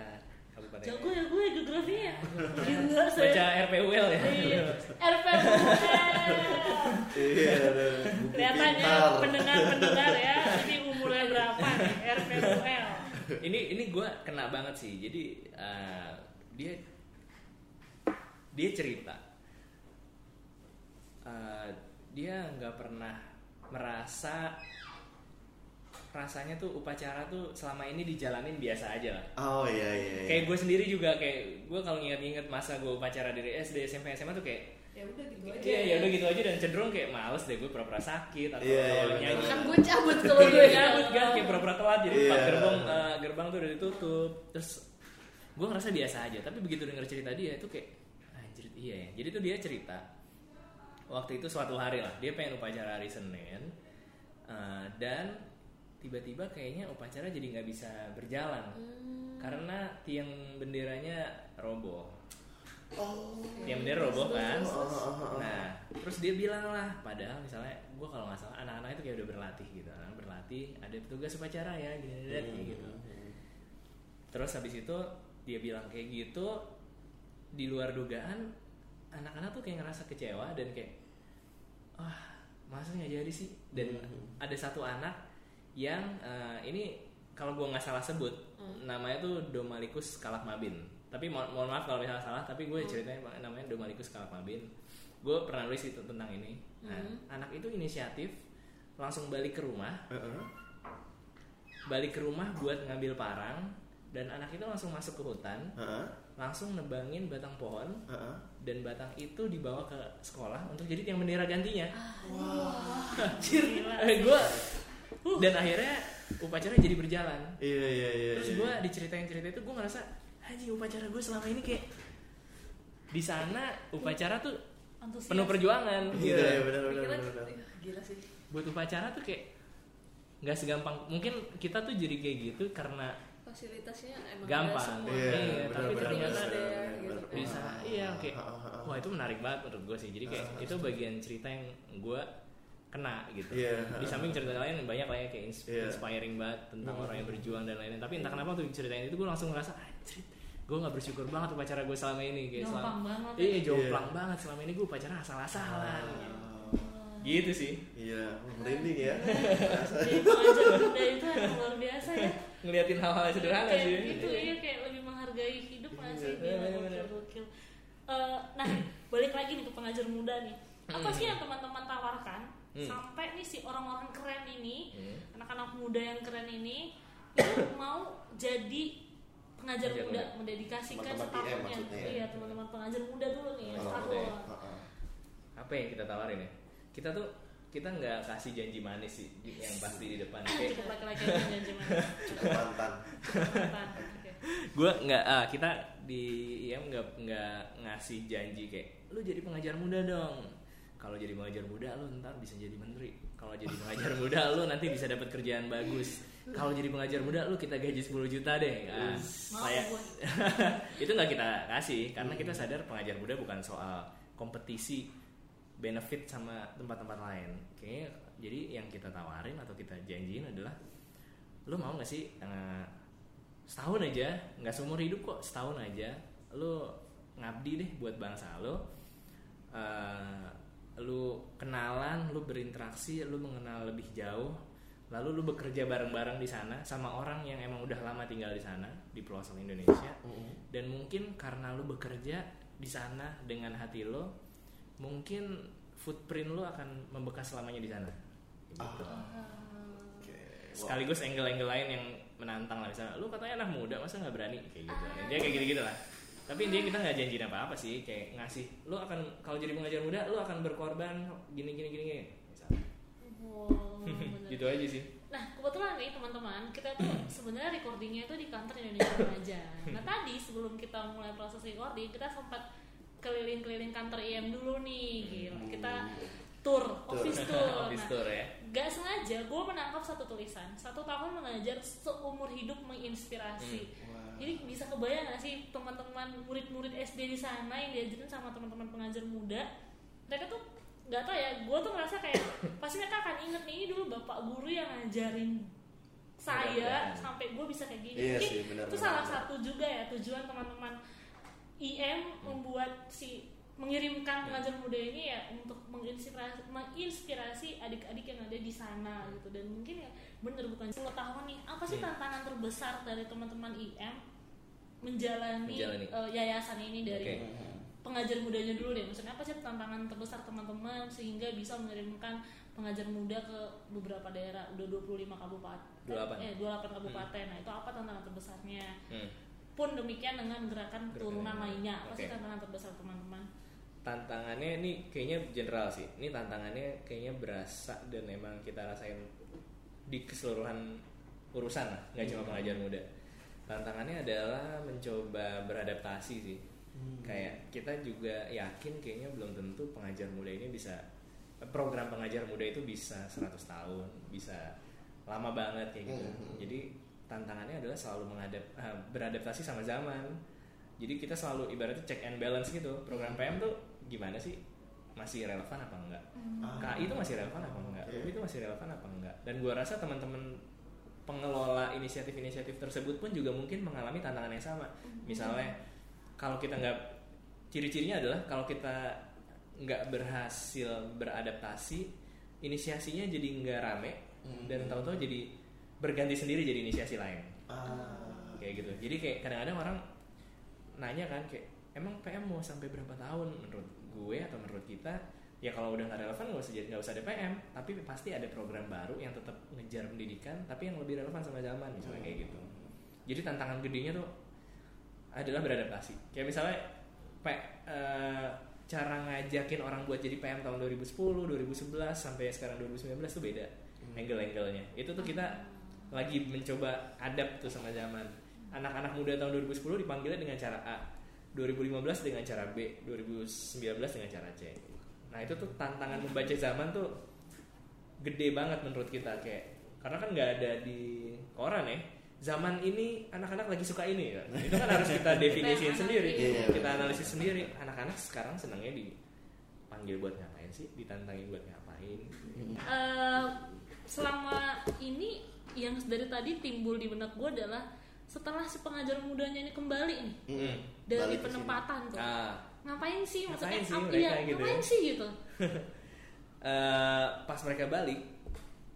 Kabupaten Jago ya gue geografinya. Gila saya. baca RPUL ya Iya. RPUL. Iya. buku Kelihatannya pendengar-pendengar ya. Ini umurnya berapa nih? RPUL. ini ini gue kena banget sih jadi eh, dia dia cerita Eh, dia nggak pernah merasa rasanya tuh upacara tuh selama ini dijalanin biasa aja lah Oh iya iya. iya. kayak gue sendiri juga kayak gue kalau nginget-nginget masa gue upacara dari SD SMP SMA tuh kayak ya udah gitu aja iya ya udah gitu aja dan cenderung kayak males deh gue pura-pura sakit atau Iya, iya, kalau bener. nyanyi kan gue cabut kalau gue Iya, nyabut kan kayak pura-pura telat jadi Iya. empat gerbang eh, gerbang tuh udah ditutup terus gue ngerasa biasa aja tapi begitu denger cerita dia itu kayak anjir iya ya jadi tuh dia cerita waktu itu suatu hari lah dia pengen upacara hari Senin eh, dan tiba-tiba kayaknya upacara jadi nggak bisa berjalan karena tiang benderanya roboh Oh. tiang bendera roboh kan Oh, oh, oh, oh. nah terus dia bilang lah padahal misalnya gue kalau nggak salah anak-anak itu kayak udah berlatih gitu anak berlatih ada petugas upacara ya gini gini, Hmm. gitu terus habis itu dia bilang kayak gitu di luar dugaan anak-anak tuh kayak ngerasa kecewa dan kayak wah masa nggak jadi sih dan Hmm. ada satu anak yang eh, ini kalau gue nggak salah sebut namanya tuh Domalikus Kalakmabin. Tapi mo- mohon maaf kalau misalnya salah tapi gue ceritain namanya Domalikus Kalakmabin. Gue pernah nulis itu tentang ini. Nah, anak itu inisiatif langsung balik ke rumah. Heeh. balik ke rumah buat ngambil parang dan anak itu langsung masuk ke hutan Heeh. langsung nebangin batang pohon Heeh. dan batang itu dibawa ke sekolah untuk jadi tiang bendera gantinya. Gila. eh gue dan akhirnya upacara jadi berjalan Iya iya iya. terus iya. gue diceritain cerita itu gue ngerasa anjing upacara gue selama ini kayak di sana upacara tuh Antusias. penuh perjuangan Iya gitu iya benar benar benar. benar. ih, gila sih buat upacara tuh kayak nggak segampang mungkin kita tuh jadi kayak gitu karena fasilitasnya emang Gampang. semua Iya, Iya, benar, tapi benar, ternyata benar, ada benar, gitu. bisa iya kayak Ah, ah, ah. wah itu menarik banget menurut gue sih jadi kayak itu bagian cerita yang gue kena gitu Iya. di samping cerita lain banyak lah ya kayak Iya. inspiring banget tentang Hmm. orang yang berjuang dan lain-lain tapi entah kenapa tuh ceritain itu gue langsung ngerasa anjir gue nggak bersyukur banget upacara gue selama ini kayak Jomplang selama banget ya. iya jomplang banget selama ini gue upacara asal-asalan gitu. gitu sih Iya, merinding ya. Jadi pengajar muda itu luar biasa ya. ngeliatin hal-hal sederhana kayak sih gitu iya kayak lebih menghargai hidup nggak sih Iya, Gila, bener-bener. gokil, gokil. Eh, nah balik lagi nih ke pengajar muda nih apa Hmm. sih yang teman-teman tawarkan Hmm. sampai nih si orang-orang keren ini Hmm. anak-anak muda yang keren ini itu mau jadi pengajar muda, muda. mendedikasikan maksudnya ya? Iya, teman-teman pengajar muda dulu nih, Oh, setahun. udah ya. Heeh. apa yang kita tawarin ya kita tuh kita nggak kasih janji manis sih yang pasti di depan kayak Cukup laki-laki yang janji manis. Cukup mantan. Mantan. Oke. gue nggak ah, kita di IM nggak nggak ngasih janji kayak lu jadi pengajar muda dong kalau jadi pengajar muda lu ntar bisa jadi menteri. Kalau jadi pengajar muda lu nanti bisa dapat kerjaan bagus. Kalau jadi pengajar muda lu kita gaji 10 juta deh. Nah, kayak gue. itu nggak kita kasih karena kita sadar pengajar muda bukan soal kompetisi benefit sama tempat-tempat lain. Kayaknya jadi yang kita tawarin atau kita janjiin adalah lu mau nggak sih eh, setahun aja nggak seumur hidup kok setahun aja lu ngabdi deh buat bangsa lu. Eh, lu kenalan lu berinteraksi lu mengenal lebih jauh lalu lu bekerja bareng-bareng di sana sama orang yang emang udah lama tinggal di sana di pelosok Indonesia. Dan mungkin karena lu bekerja di sana dengan hati lo mungkin footprint lu akan membekas selamanya di sana. Gitu. Oke. Wah. sekaligus angle-angle lain yang menantang lah. Misalnya lu katanya anak muda masa nggak berani? Kayak gitu. Dia kayak gitu-gitu lah tapi dia kita nggak janjiin apa-apa sih kayak ngasih lu akan kalau jadi pengajar muda lu akan berkorban gini gini gini, gini. Misalnya. Wow, bener. gitu aja sih Nah kebetulan nih teman-teman kita tuh sebenarnya recordingnya itu di kantor Indonesia aja. Nah tadi sebelum kita mulai proses recording kita sempat keliling-keliling kantor IM dulu nih, gitu. Kita tour, office tour. Office Nah, tour ya Gak sengaja gue menangkap satu tulisan Satu tahun mengajar seumur hidup menginspirasi Wah. Jadi bisa kebayang gak sih teman-teman murid-murid SD di sana yang diajarin sama teman-teman pengajar muda Mereka tuh gak tau ya, gue tuh ngerasa kayak Pasti mereka akan inget nih, ini dulu bapak guru yang ngajarin saya sampai gue bisa kayak gini. Iya sih, itu salah satu juga ya tujuan teman-teman IM membuat si mengirimkan pengajar muda ini ya untuk menginspirasi menginspirasi adik-adik yang ada di sana gitu. Dan mungkin ya bener bukan 10 tahun nih apa sih Hmm. tantangan terbesar dari teman-teman IM menjalani, Menjalani. eh, yayasan ini dari Oke. pengajar mudanya dulu deh. Maksudnya apa sih tantangan terbesar teman-teman sehingga bisa mengirimkan pengajar muda ke beberapa daerah? Udah 25 kabupaten 28. eh 28 kabupaten. Nah itu apa tantangan terbesarnya? Hmm. pun demikian dengan gerakan turunan lainnya. Apa sih Oke. tantangan terbesar teman-teman? Tantangannya ini kayaknya general sih. Ini tantangannya kayaknya berasa dan emang kita rasain di keseluruhan urusan lah nggak cuma pengajar muda tantangannya adalah mencoba beradaptasi sih. Kayak kita juga yakin kayaknya belum tentu pengajar muda ini bisa program pengajar muda itu bisa 100 tahun bisa lama banget kayak gitu. Mhm. jadi tantangannya adalah selalu mengadap ah, beradaptasi sama zaman. Jadi kita selalu ibaratnya check and balance gitu. Program PM tuh gimana sih? Masih relevan apa enggak? Ah. KI itu masih relevan apa enggak? Oke. UB itu masih relevan apa enggak? Dan gua rasa teman-teman pengelola inisiatif-inisiatif tersebut pun juga mungkin mengalami tantangan yang sama misalnya kalau kita nggak ciri-cirinya adalah kalau kita nggak berhasil beradaptasi inisiasinya jadi nggak rame Hmm. dan tahu-tahu jadi berganti sendiri jadi inisiasi lain Ah. kayak gitu jadi kayak kadang-kadang orang nanya kan kayak emang PM mau sampai berapa tahun menurut gue atau menurut kita ya kalau udah nggak relevan nggak usah jadi nggak usah ada PM tapi pasti ada program baru yang tetap ngejar pendidikan tapi yang lebih relevan sama zaman misalnya kayak gitu. Jadi tantangan gedenya tuh adalah beradaptasi. Kayak misalnya P, eh, cara ngajakin orang buat jadi PM tahun 2010 2011 sampai sekarang 2019 tuh beda angle-angle-nya. Itu tuh kita lagi mencoba adapt tuh sama zaman. Anak-anak muda tahun 2010 dipanggilnya dengan cara A 2015 dengan cara B 2019 dengan cara C nah itu tuh tantangan membaca zaman tuh gede banget menurut kita kayak karena kan nggak ada di koran ya zaman ini anak-anak lagi suka ini ya. Itu kan harus kita definisiin Nah, sendiri iya, kita analisis sendiri. Anak-anak sekarang senangnya dipanggil buat ngapain sih? Ditantangin buat ngapain? Eh, selama ini yang dari tadi timbul di benak gue adalah setelah si pengajar mudanya ini kembali nih Mm-mm. dari Balik penempatan tuh. Ah ngapain sih maksudnya Ngapain sih mereka iya, gitu ngapain ya? sih gitu Eh, pas mereka balik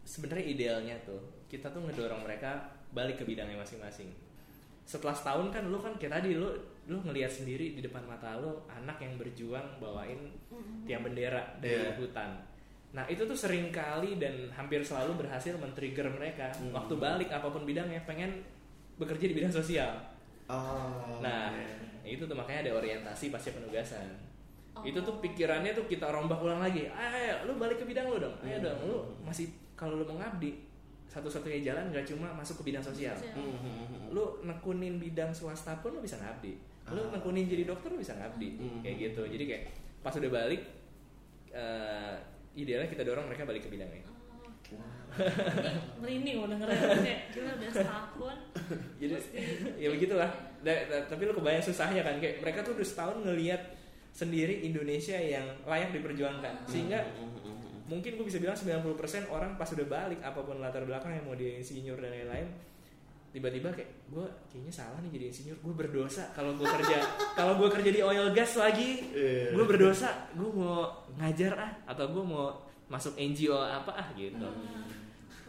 sebenarnya idealnya tuh kita tuh ngedorong mereka balik ke bidangnya masing-masing setelah setahun kan lu kan kayak tadi lu lu ngelihat sendiri di depan mata lu anak yang berjuang bawain tiang bendera dari Iya. hutan Nah itu tuh sering kali dan hampir selalu berhasil men-trigger mereka Hmm. waktu balik apa pun bidangnya pengen bekerja di bidang sosial. Oh, Nah iya. itu tuh makanya ada orientasi pasca penugasan. Oh. Itu tuh pikirannya tuh kita rombak ulang lagi. Ayo, lu balik ke bidang lu dong. Ayo Hmm. dong, lu masih kalau lu mau ngabdi satu-satunya jalan nggak cuma masuk ke bidang sosial. Sosial. Hmm, hmm. Lu nekunin bidang swasta pun lu bisa ngabdi. Lu Ah. nekunin jadi dokter lu bisa ngabdi. Hmm. Kayak gitu. Jadi kayak pas udah balik eh idealnya kita dorong mereka balik ke bidangnya. Oh, Ini merinding loh dengerin kayak gila udah setahun Jadi ya begitulah. Da- da- tapi lu kebayang susahnya kan kayak mereka tuh udah setahun ngelihat sendiri Indonesia yang layak diperjuangkan. Sehingga Hmm, hmm, hmm. mungkin gue bisa bilang 90% orang pas udah balik apa pun latar belakang yang mau dia insinyur dan lain-lain tiba-tiba kayak gue kayaknya salah nih jadi insinyur gue berdosa kalau gue kerja kalau gue kerja di oil gas lagi Iya. gue berdosa gue mau ngajar ah atau gue mau masuk NGO apa ah gitu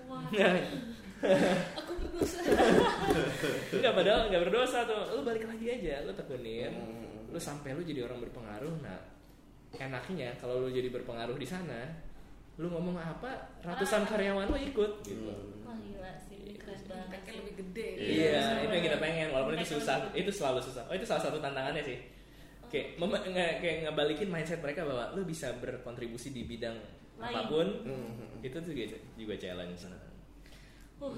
wah aku berdosa nggak padahal nggak berdosa tuh lu balik lagi aja lu tekunin Hmm. lu sampai lu jadi orang berpengaruh nah enaknya kalau lu jadi berpengaruh di sana lu ngomong apa ratusan karyawan lu ikut gitu Hmm. gila sih keren banget lebih gede Iya, Iya. itu yang kita pengen. Walaupun itu Impact susah, lebih. itu selalu susah. Oh, itu salah satu tantangannya sih. Kayak, mem- nge- kayak ngebalikin mindset mereka bahwa lu bisa berkontribusi di bidang Lain. apa pun. Hmm. Itu tuh juga, juga challenge. Uh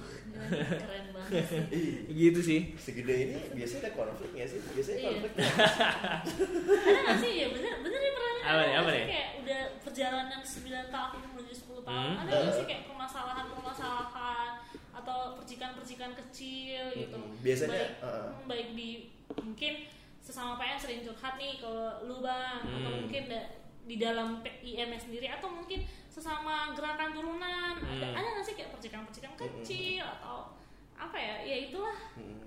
keren banget sih gitu sih. Segede ini biasanya ada konflik nggak sih? Biasanya Iya. konflik. ada nggak sih ya bener bener nih pernah Apa nih, ada apa kayak udah perjalanan 9 tahun menuju 10 tahun Hmm. ada nggak sih kayak permasalahan permasalahan atau percikan percikan kecil gitu Hmm, biasanya, baik, uh. hmm, baik di mungkin sesama PM sering curhat nih ke lu bang atau Hmm. mungkin da- di dalam IM sendiri atau mungkin sesama gerakan turunan ada Hmm. ada nggak sih kayak percikan-percikan kecil atau apa ya ya itulah Hmm.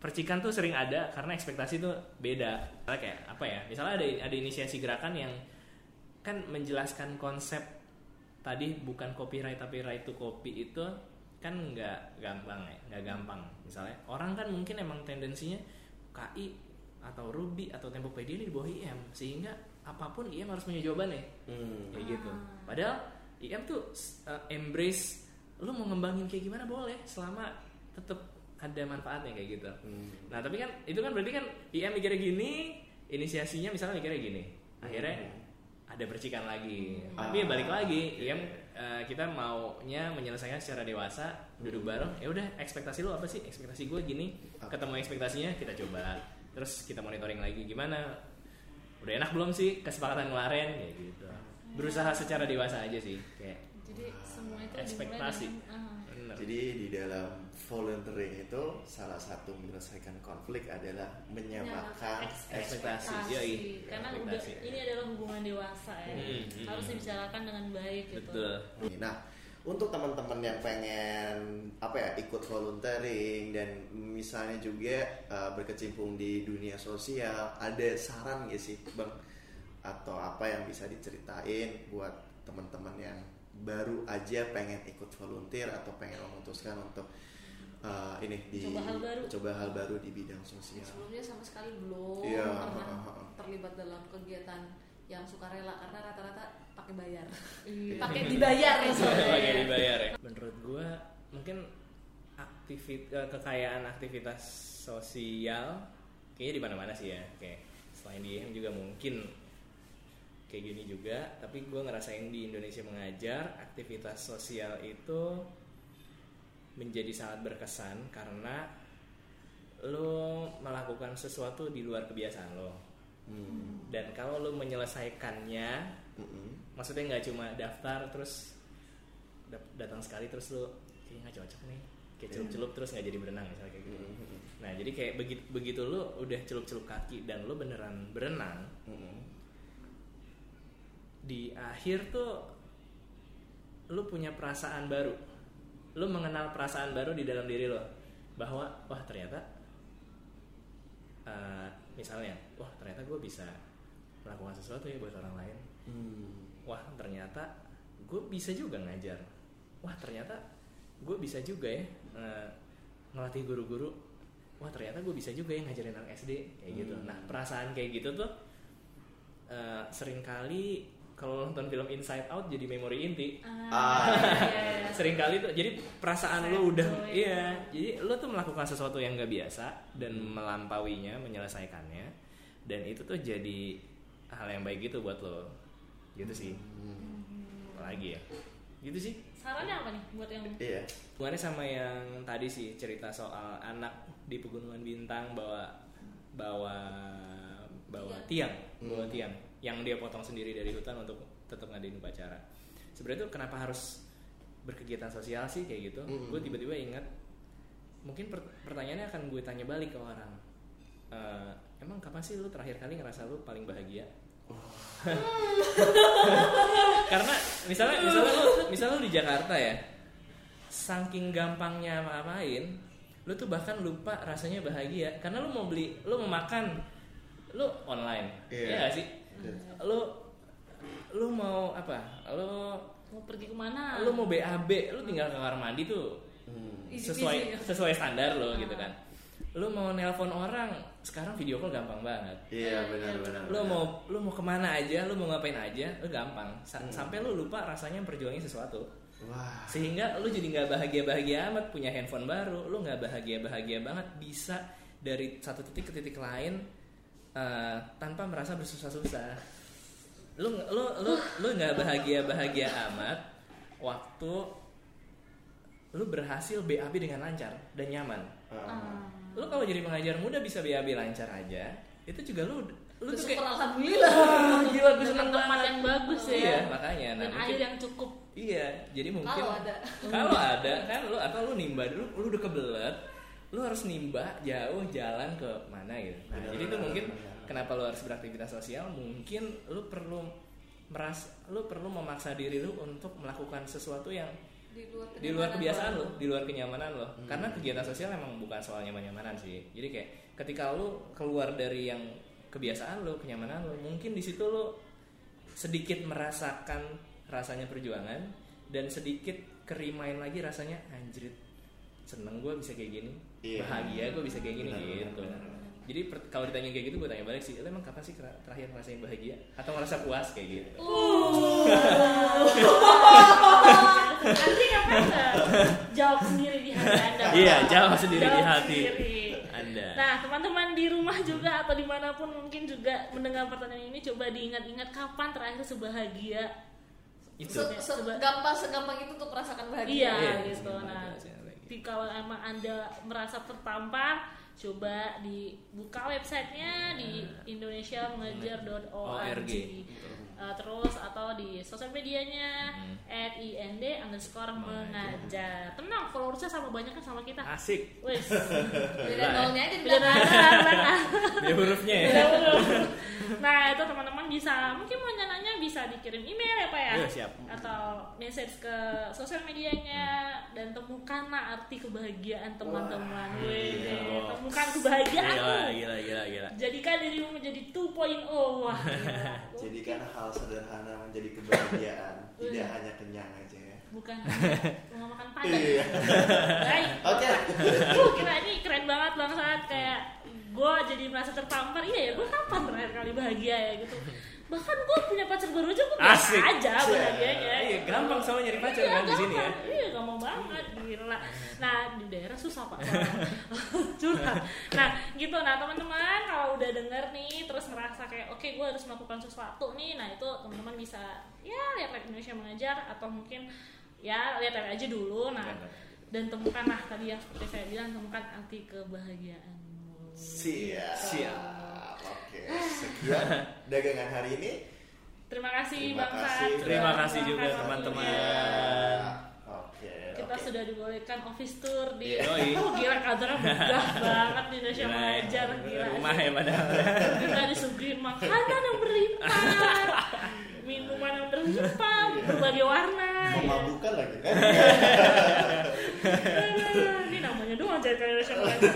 Percikan tuh sering ada karena ekspektasi tuh beda. Misalnya kayak apa ya? Misalnya ada ada inisiasi gerakan yang kan menjelaskan konsep tadi bukan copyright tapi right to copy itu kan nggak gampang ya, nggak gampang. Misalnya orang kan mungkin emang tendensinya KI atau Ruby atau Tempopedia ini di bawah IM sehingga apa pun IM harus punya jawabannya Hmm. kayak gitu. Ah. Padahal IM tuh uh, embrace lu mau ngembangin kayak gimana boleh selama tetap ada manfaatnya kayak gitu. Hmm. Nah tapi kan itu kan berarti kan IM mikirnya gini, inisiasinya misalnya mikirnya gini, akhirnya ada percikan lagi. Tapi ya balik lagi, IM eh, kita maunya menyelesaikan secara dewasa, duduk bareng. Ya udah ekspektasi lu apa sih? Ekspektasi gue gini, ketemu ekspektasinya kita coba, terus kita monitoring lagi gimana. Udah enak belum sih kesepakatan kemarin kayak gitu. Berusaha secara dewasa aja sih, kayak jadi semua itu Ekspektasi. dengan, bener. Jadi di dalam volunteering itu salah satu menyelesaikan konflik adalah menyamakan Eks- ekspektasi. ekspektasi. Karena Ekspektasi. udah ini adalah hubungan dewasa ya Hmm, hmm, harus hmm. dibicarakan dengan baik gitu Betul. Nah, untuk teman-teman yang pengen apa ya ikut volunteering dan misalnya juga uh, berkecimpung di dunia sosial, ada saran gak sih, bang? Atau apa yang bisa diceritain buat teman-teman yang baru aja pengen ikut volunteer atau pengen memutuskan untuk uh, ini di Coba hal baru. coba hal baru di bidang sosial. sebelumnya sama sekali belum Iya. pernah terlibat dalam kegiatan yang sukarela karena rata-rata pakai bayar Iya. pakai dibayar maksudnya Pakai dibayar ya. Menurut gua mungkin aktivit eh, kekayaan aktivitas sosial kayaknya di mana-mana sih ya. Kayak selain di IM juga mungkin kayak gini juga, tapi gua ngerasain di Indonesia mengajar aktivitas sosial itu menjadi sangat berkesan karena lo melakukan sesuatu di luar kebiasaan lo Hmm. dan kalau lo menyelesaikannya Mm-mm. maksudnya nggak cuma daftar terus datang sekali terus lo kayaknya nggak cocok nih kayak celup-celup terus nggak jadi berenang misalnya kayak gitu Mm-mm. nah jadi kayak begitu begitu lo udah celup-celup kaki dan lo beneran berenang Mm-mm. di akhir tuh lo punya perasaan baru lo mengenal perasaan baru di dalam diri lo bahwa wah ternyata eh, misalnya wah ternyata gue bisa melakukan sesuatu ya buat orang lain Hmm. wah ternyata gue bisa juga ngajar wah ternyata gue bisa juga ya eh, ngelatih guru-guru wah ternyata gue bisa juga ya ngajarin anak SD kayak gitu Hmm. nah perasaan kayak gitu tuh eh, sering kali kalau nonton film Inside Out jadi memori inti. Ah. iya, iya. Sering kali tuh jadi perasaan Sad lu udah boy. iya. Jadi lu tuh melakukan sesuatu yang gak biasa dan melampauinya, menyelesaikannya dan itu tuh jadi hal yang baik gitu buat lo. Gitu sih. Apalagi ya. Gitu sih. Sarannya apa nih buat yang Iya. Hubungannya sama yang tadi sih cerita soal anak di pegunungan bintang bawa bawa bawa tiang, bawa Hmm. tiang yang dia potong sendiri dari hutan untuk tetap ngadain upacara. Sebenarnya tuh kenapa harus berkegiatan sosial sih kayak gitu? Hmm. Gue tiba-tiba ingat mungkin per- pertanyaannya akan gue tanya balik ke orang. Eh, emang kapan sih lu terakhir kali ngerasa lu paling bahagia? Karena misalnya misalnya lu misalnya lu di Jakarta ya, saking gampangnya ngapain, lu tuh bahkan lupa rasanya bahagia karena lu mau beli, lu mau makan, lu online, Iya. ya gak sih? Lu lu mau apa? Lu mau pergi ke mana? lu mau BAB, lu tinggal ke kamar mandi tuh Hmm. Sesuai sesuai standar lo gitu kan. Lu mau nelpon orang, sekarang video call gampang banget Iya benar-benar. lu mau lu mau ke mana aja lu mau ngapain aja lu gampang Sa- Hmm. sampai lu lupa rasanya perjuangin sesuatu Wah. sehingga lu jadi nggak bahagia bahagia amat punya handphone baru lu nggak bahagia bahagia banget bisa dari satu titik ke titik lain eh, tanpa merasa bersusah-susah lu lu lu lu nggak bahagia bahagia amat waktu lu berhasil BAB dengan lancar dan nyaman Ah. lu kalau jadi pengajar muda bisa BAB lancar aja itu juga lu lu tuh kayak alhamdulillah. Wah, gila gue seneng tempat banget yang bagus ya. iya makanya nah Dan mungkin air yang cukup. iya jadi mungkin Kalau ada. kalau ada kan lu atau lu nimba dulu lu udah kebelet lu harus nimba jauh jalan ke mana gitu nah Benar, jadi itu mungkin benar. kenapa lu harus beraktivitas sosial mungkin lu perlu meras lu perlu memaksa diri lu untuk melakukan sesuatu yang Di luar, di luar kebiasaan lo. lo, di luar kenyamanan lo. Hmm. Karena kegiatan sosial emang bukan soal nyaman-nyamanan sih. Jadi kayak ketika lo keluar dari yang kebiasaan lo, kenyamanan lo, mungkin di situ lo sedikit merasakan rasanya perjuangan dan sedikit kerimain lagi rasanya anjrit seneng gue bisa kayak gini Iya. bahagia gue bisa kayak gini Benar, gitu benar, benar. jadi kalau ditanya kayak gitu gue tanya balik sih lo emang kapan sih terakhir ngerasain bahagia atau ngerasa puas kayak gitu Nanti kapan jawab sendiri di hati anda? Iya, jawab sendiri di hati. sendiri. anda Nah, teman-teman di rumah juga atau di mana pun mungkin juga mendengar pertanyaan ini coba diingat-ingat kapan terakhir sebahagia. itu Se- se- gampang segampang itu untuk merasakan bahagia. Iya, Iya, gitu. Nah, tapi kalau emang anda merasa tertampar, coba dibuka websitenya di indonesiamengajar.org. ORG. Uh, terus atau di sosial medianya Hmm. at ind underscore mengajar tenang followersnya sama banyak kan sama kita. Asik. Wes. Beda nolnya aja di Beda dia hurufnya ya. Beda huruf. nah itu teman-teman bisa mungkin mau nanya bisa dikirim email ya pak ya? Iya, siap. atau message ke sosial medianya dan temukanlah arti kebahagiaan teman-teman. Iya. temukan kebahagiaanmu gila gila gila gila. Jadikan dirimu menjadi 2.0 wah gila. Jadikan hal sederhana menjadi kebahagiaan, tidak hanya kenyang aja ya. bukan rumah makan padang Iya. baik Oke. Gue kira ini keren banget bang saat kayak gue jadi merasa tertampar iya ya gue kapan terakhir kali bahagia ya gitu bahkan gue punya pacar baru aja gue biasa aja bahagianya iya gampang soalnya nyari pacar Iya, kan di sini ya. Iya, gampang banget, gila. Nah, di daerah susah pak. Curhat. Nah, gitu. Nah, teman-teman, kalau udah denger nih, terus ngerasa kayak, oke, gue harus melakukan sesuatu nih. Nah, itu teman-teman bisa, ya, lihat Lab Indonesia mengajar atau mungkin ya lihat aja dulu. Nah, dan temukan lah tadi yang seperti saya bilang, temukan arti kebahagiaanmu. Siap. Siap. Sekian dagangan hari ini. Terima kasih Terima Bang kasih. Sat. Terima kasih juga, teman-teman. Ya. Oke. kita oke. sudah dibolehkan office tour di Iya. Yoi. oh gila kantornya megah banget di Indonesia mengajar gila rumah ya padahal kita disuguhin makanan yang berlimpah minuman yang berlimpah berbagai warna Memabukkan lagi kan? Ah, ini namanya doang jadi Indonesia mengajar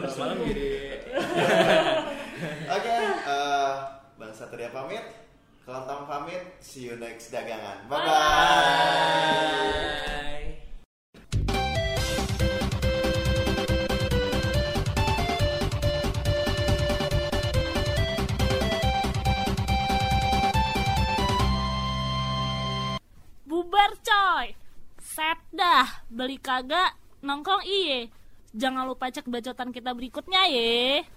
Terus malam jadi Oke, eh, Bang Satria pamit, Kelontong pamit, see you next dagangan. Bye-bye. Bye. Bubar coy. Set dah, beli kagak nongkrong iye. Jangan lupa cek bacotan kita berikutnya ye.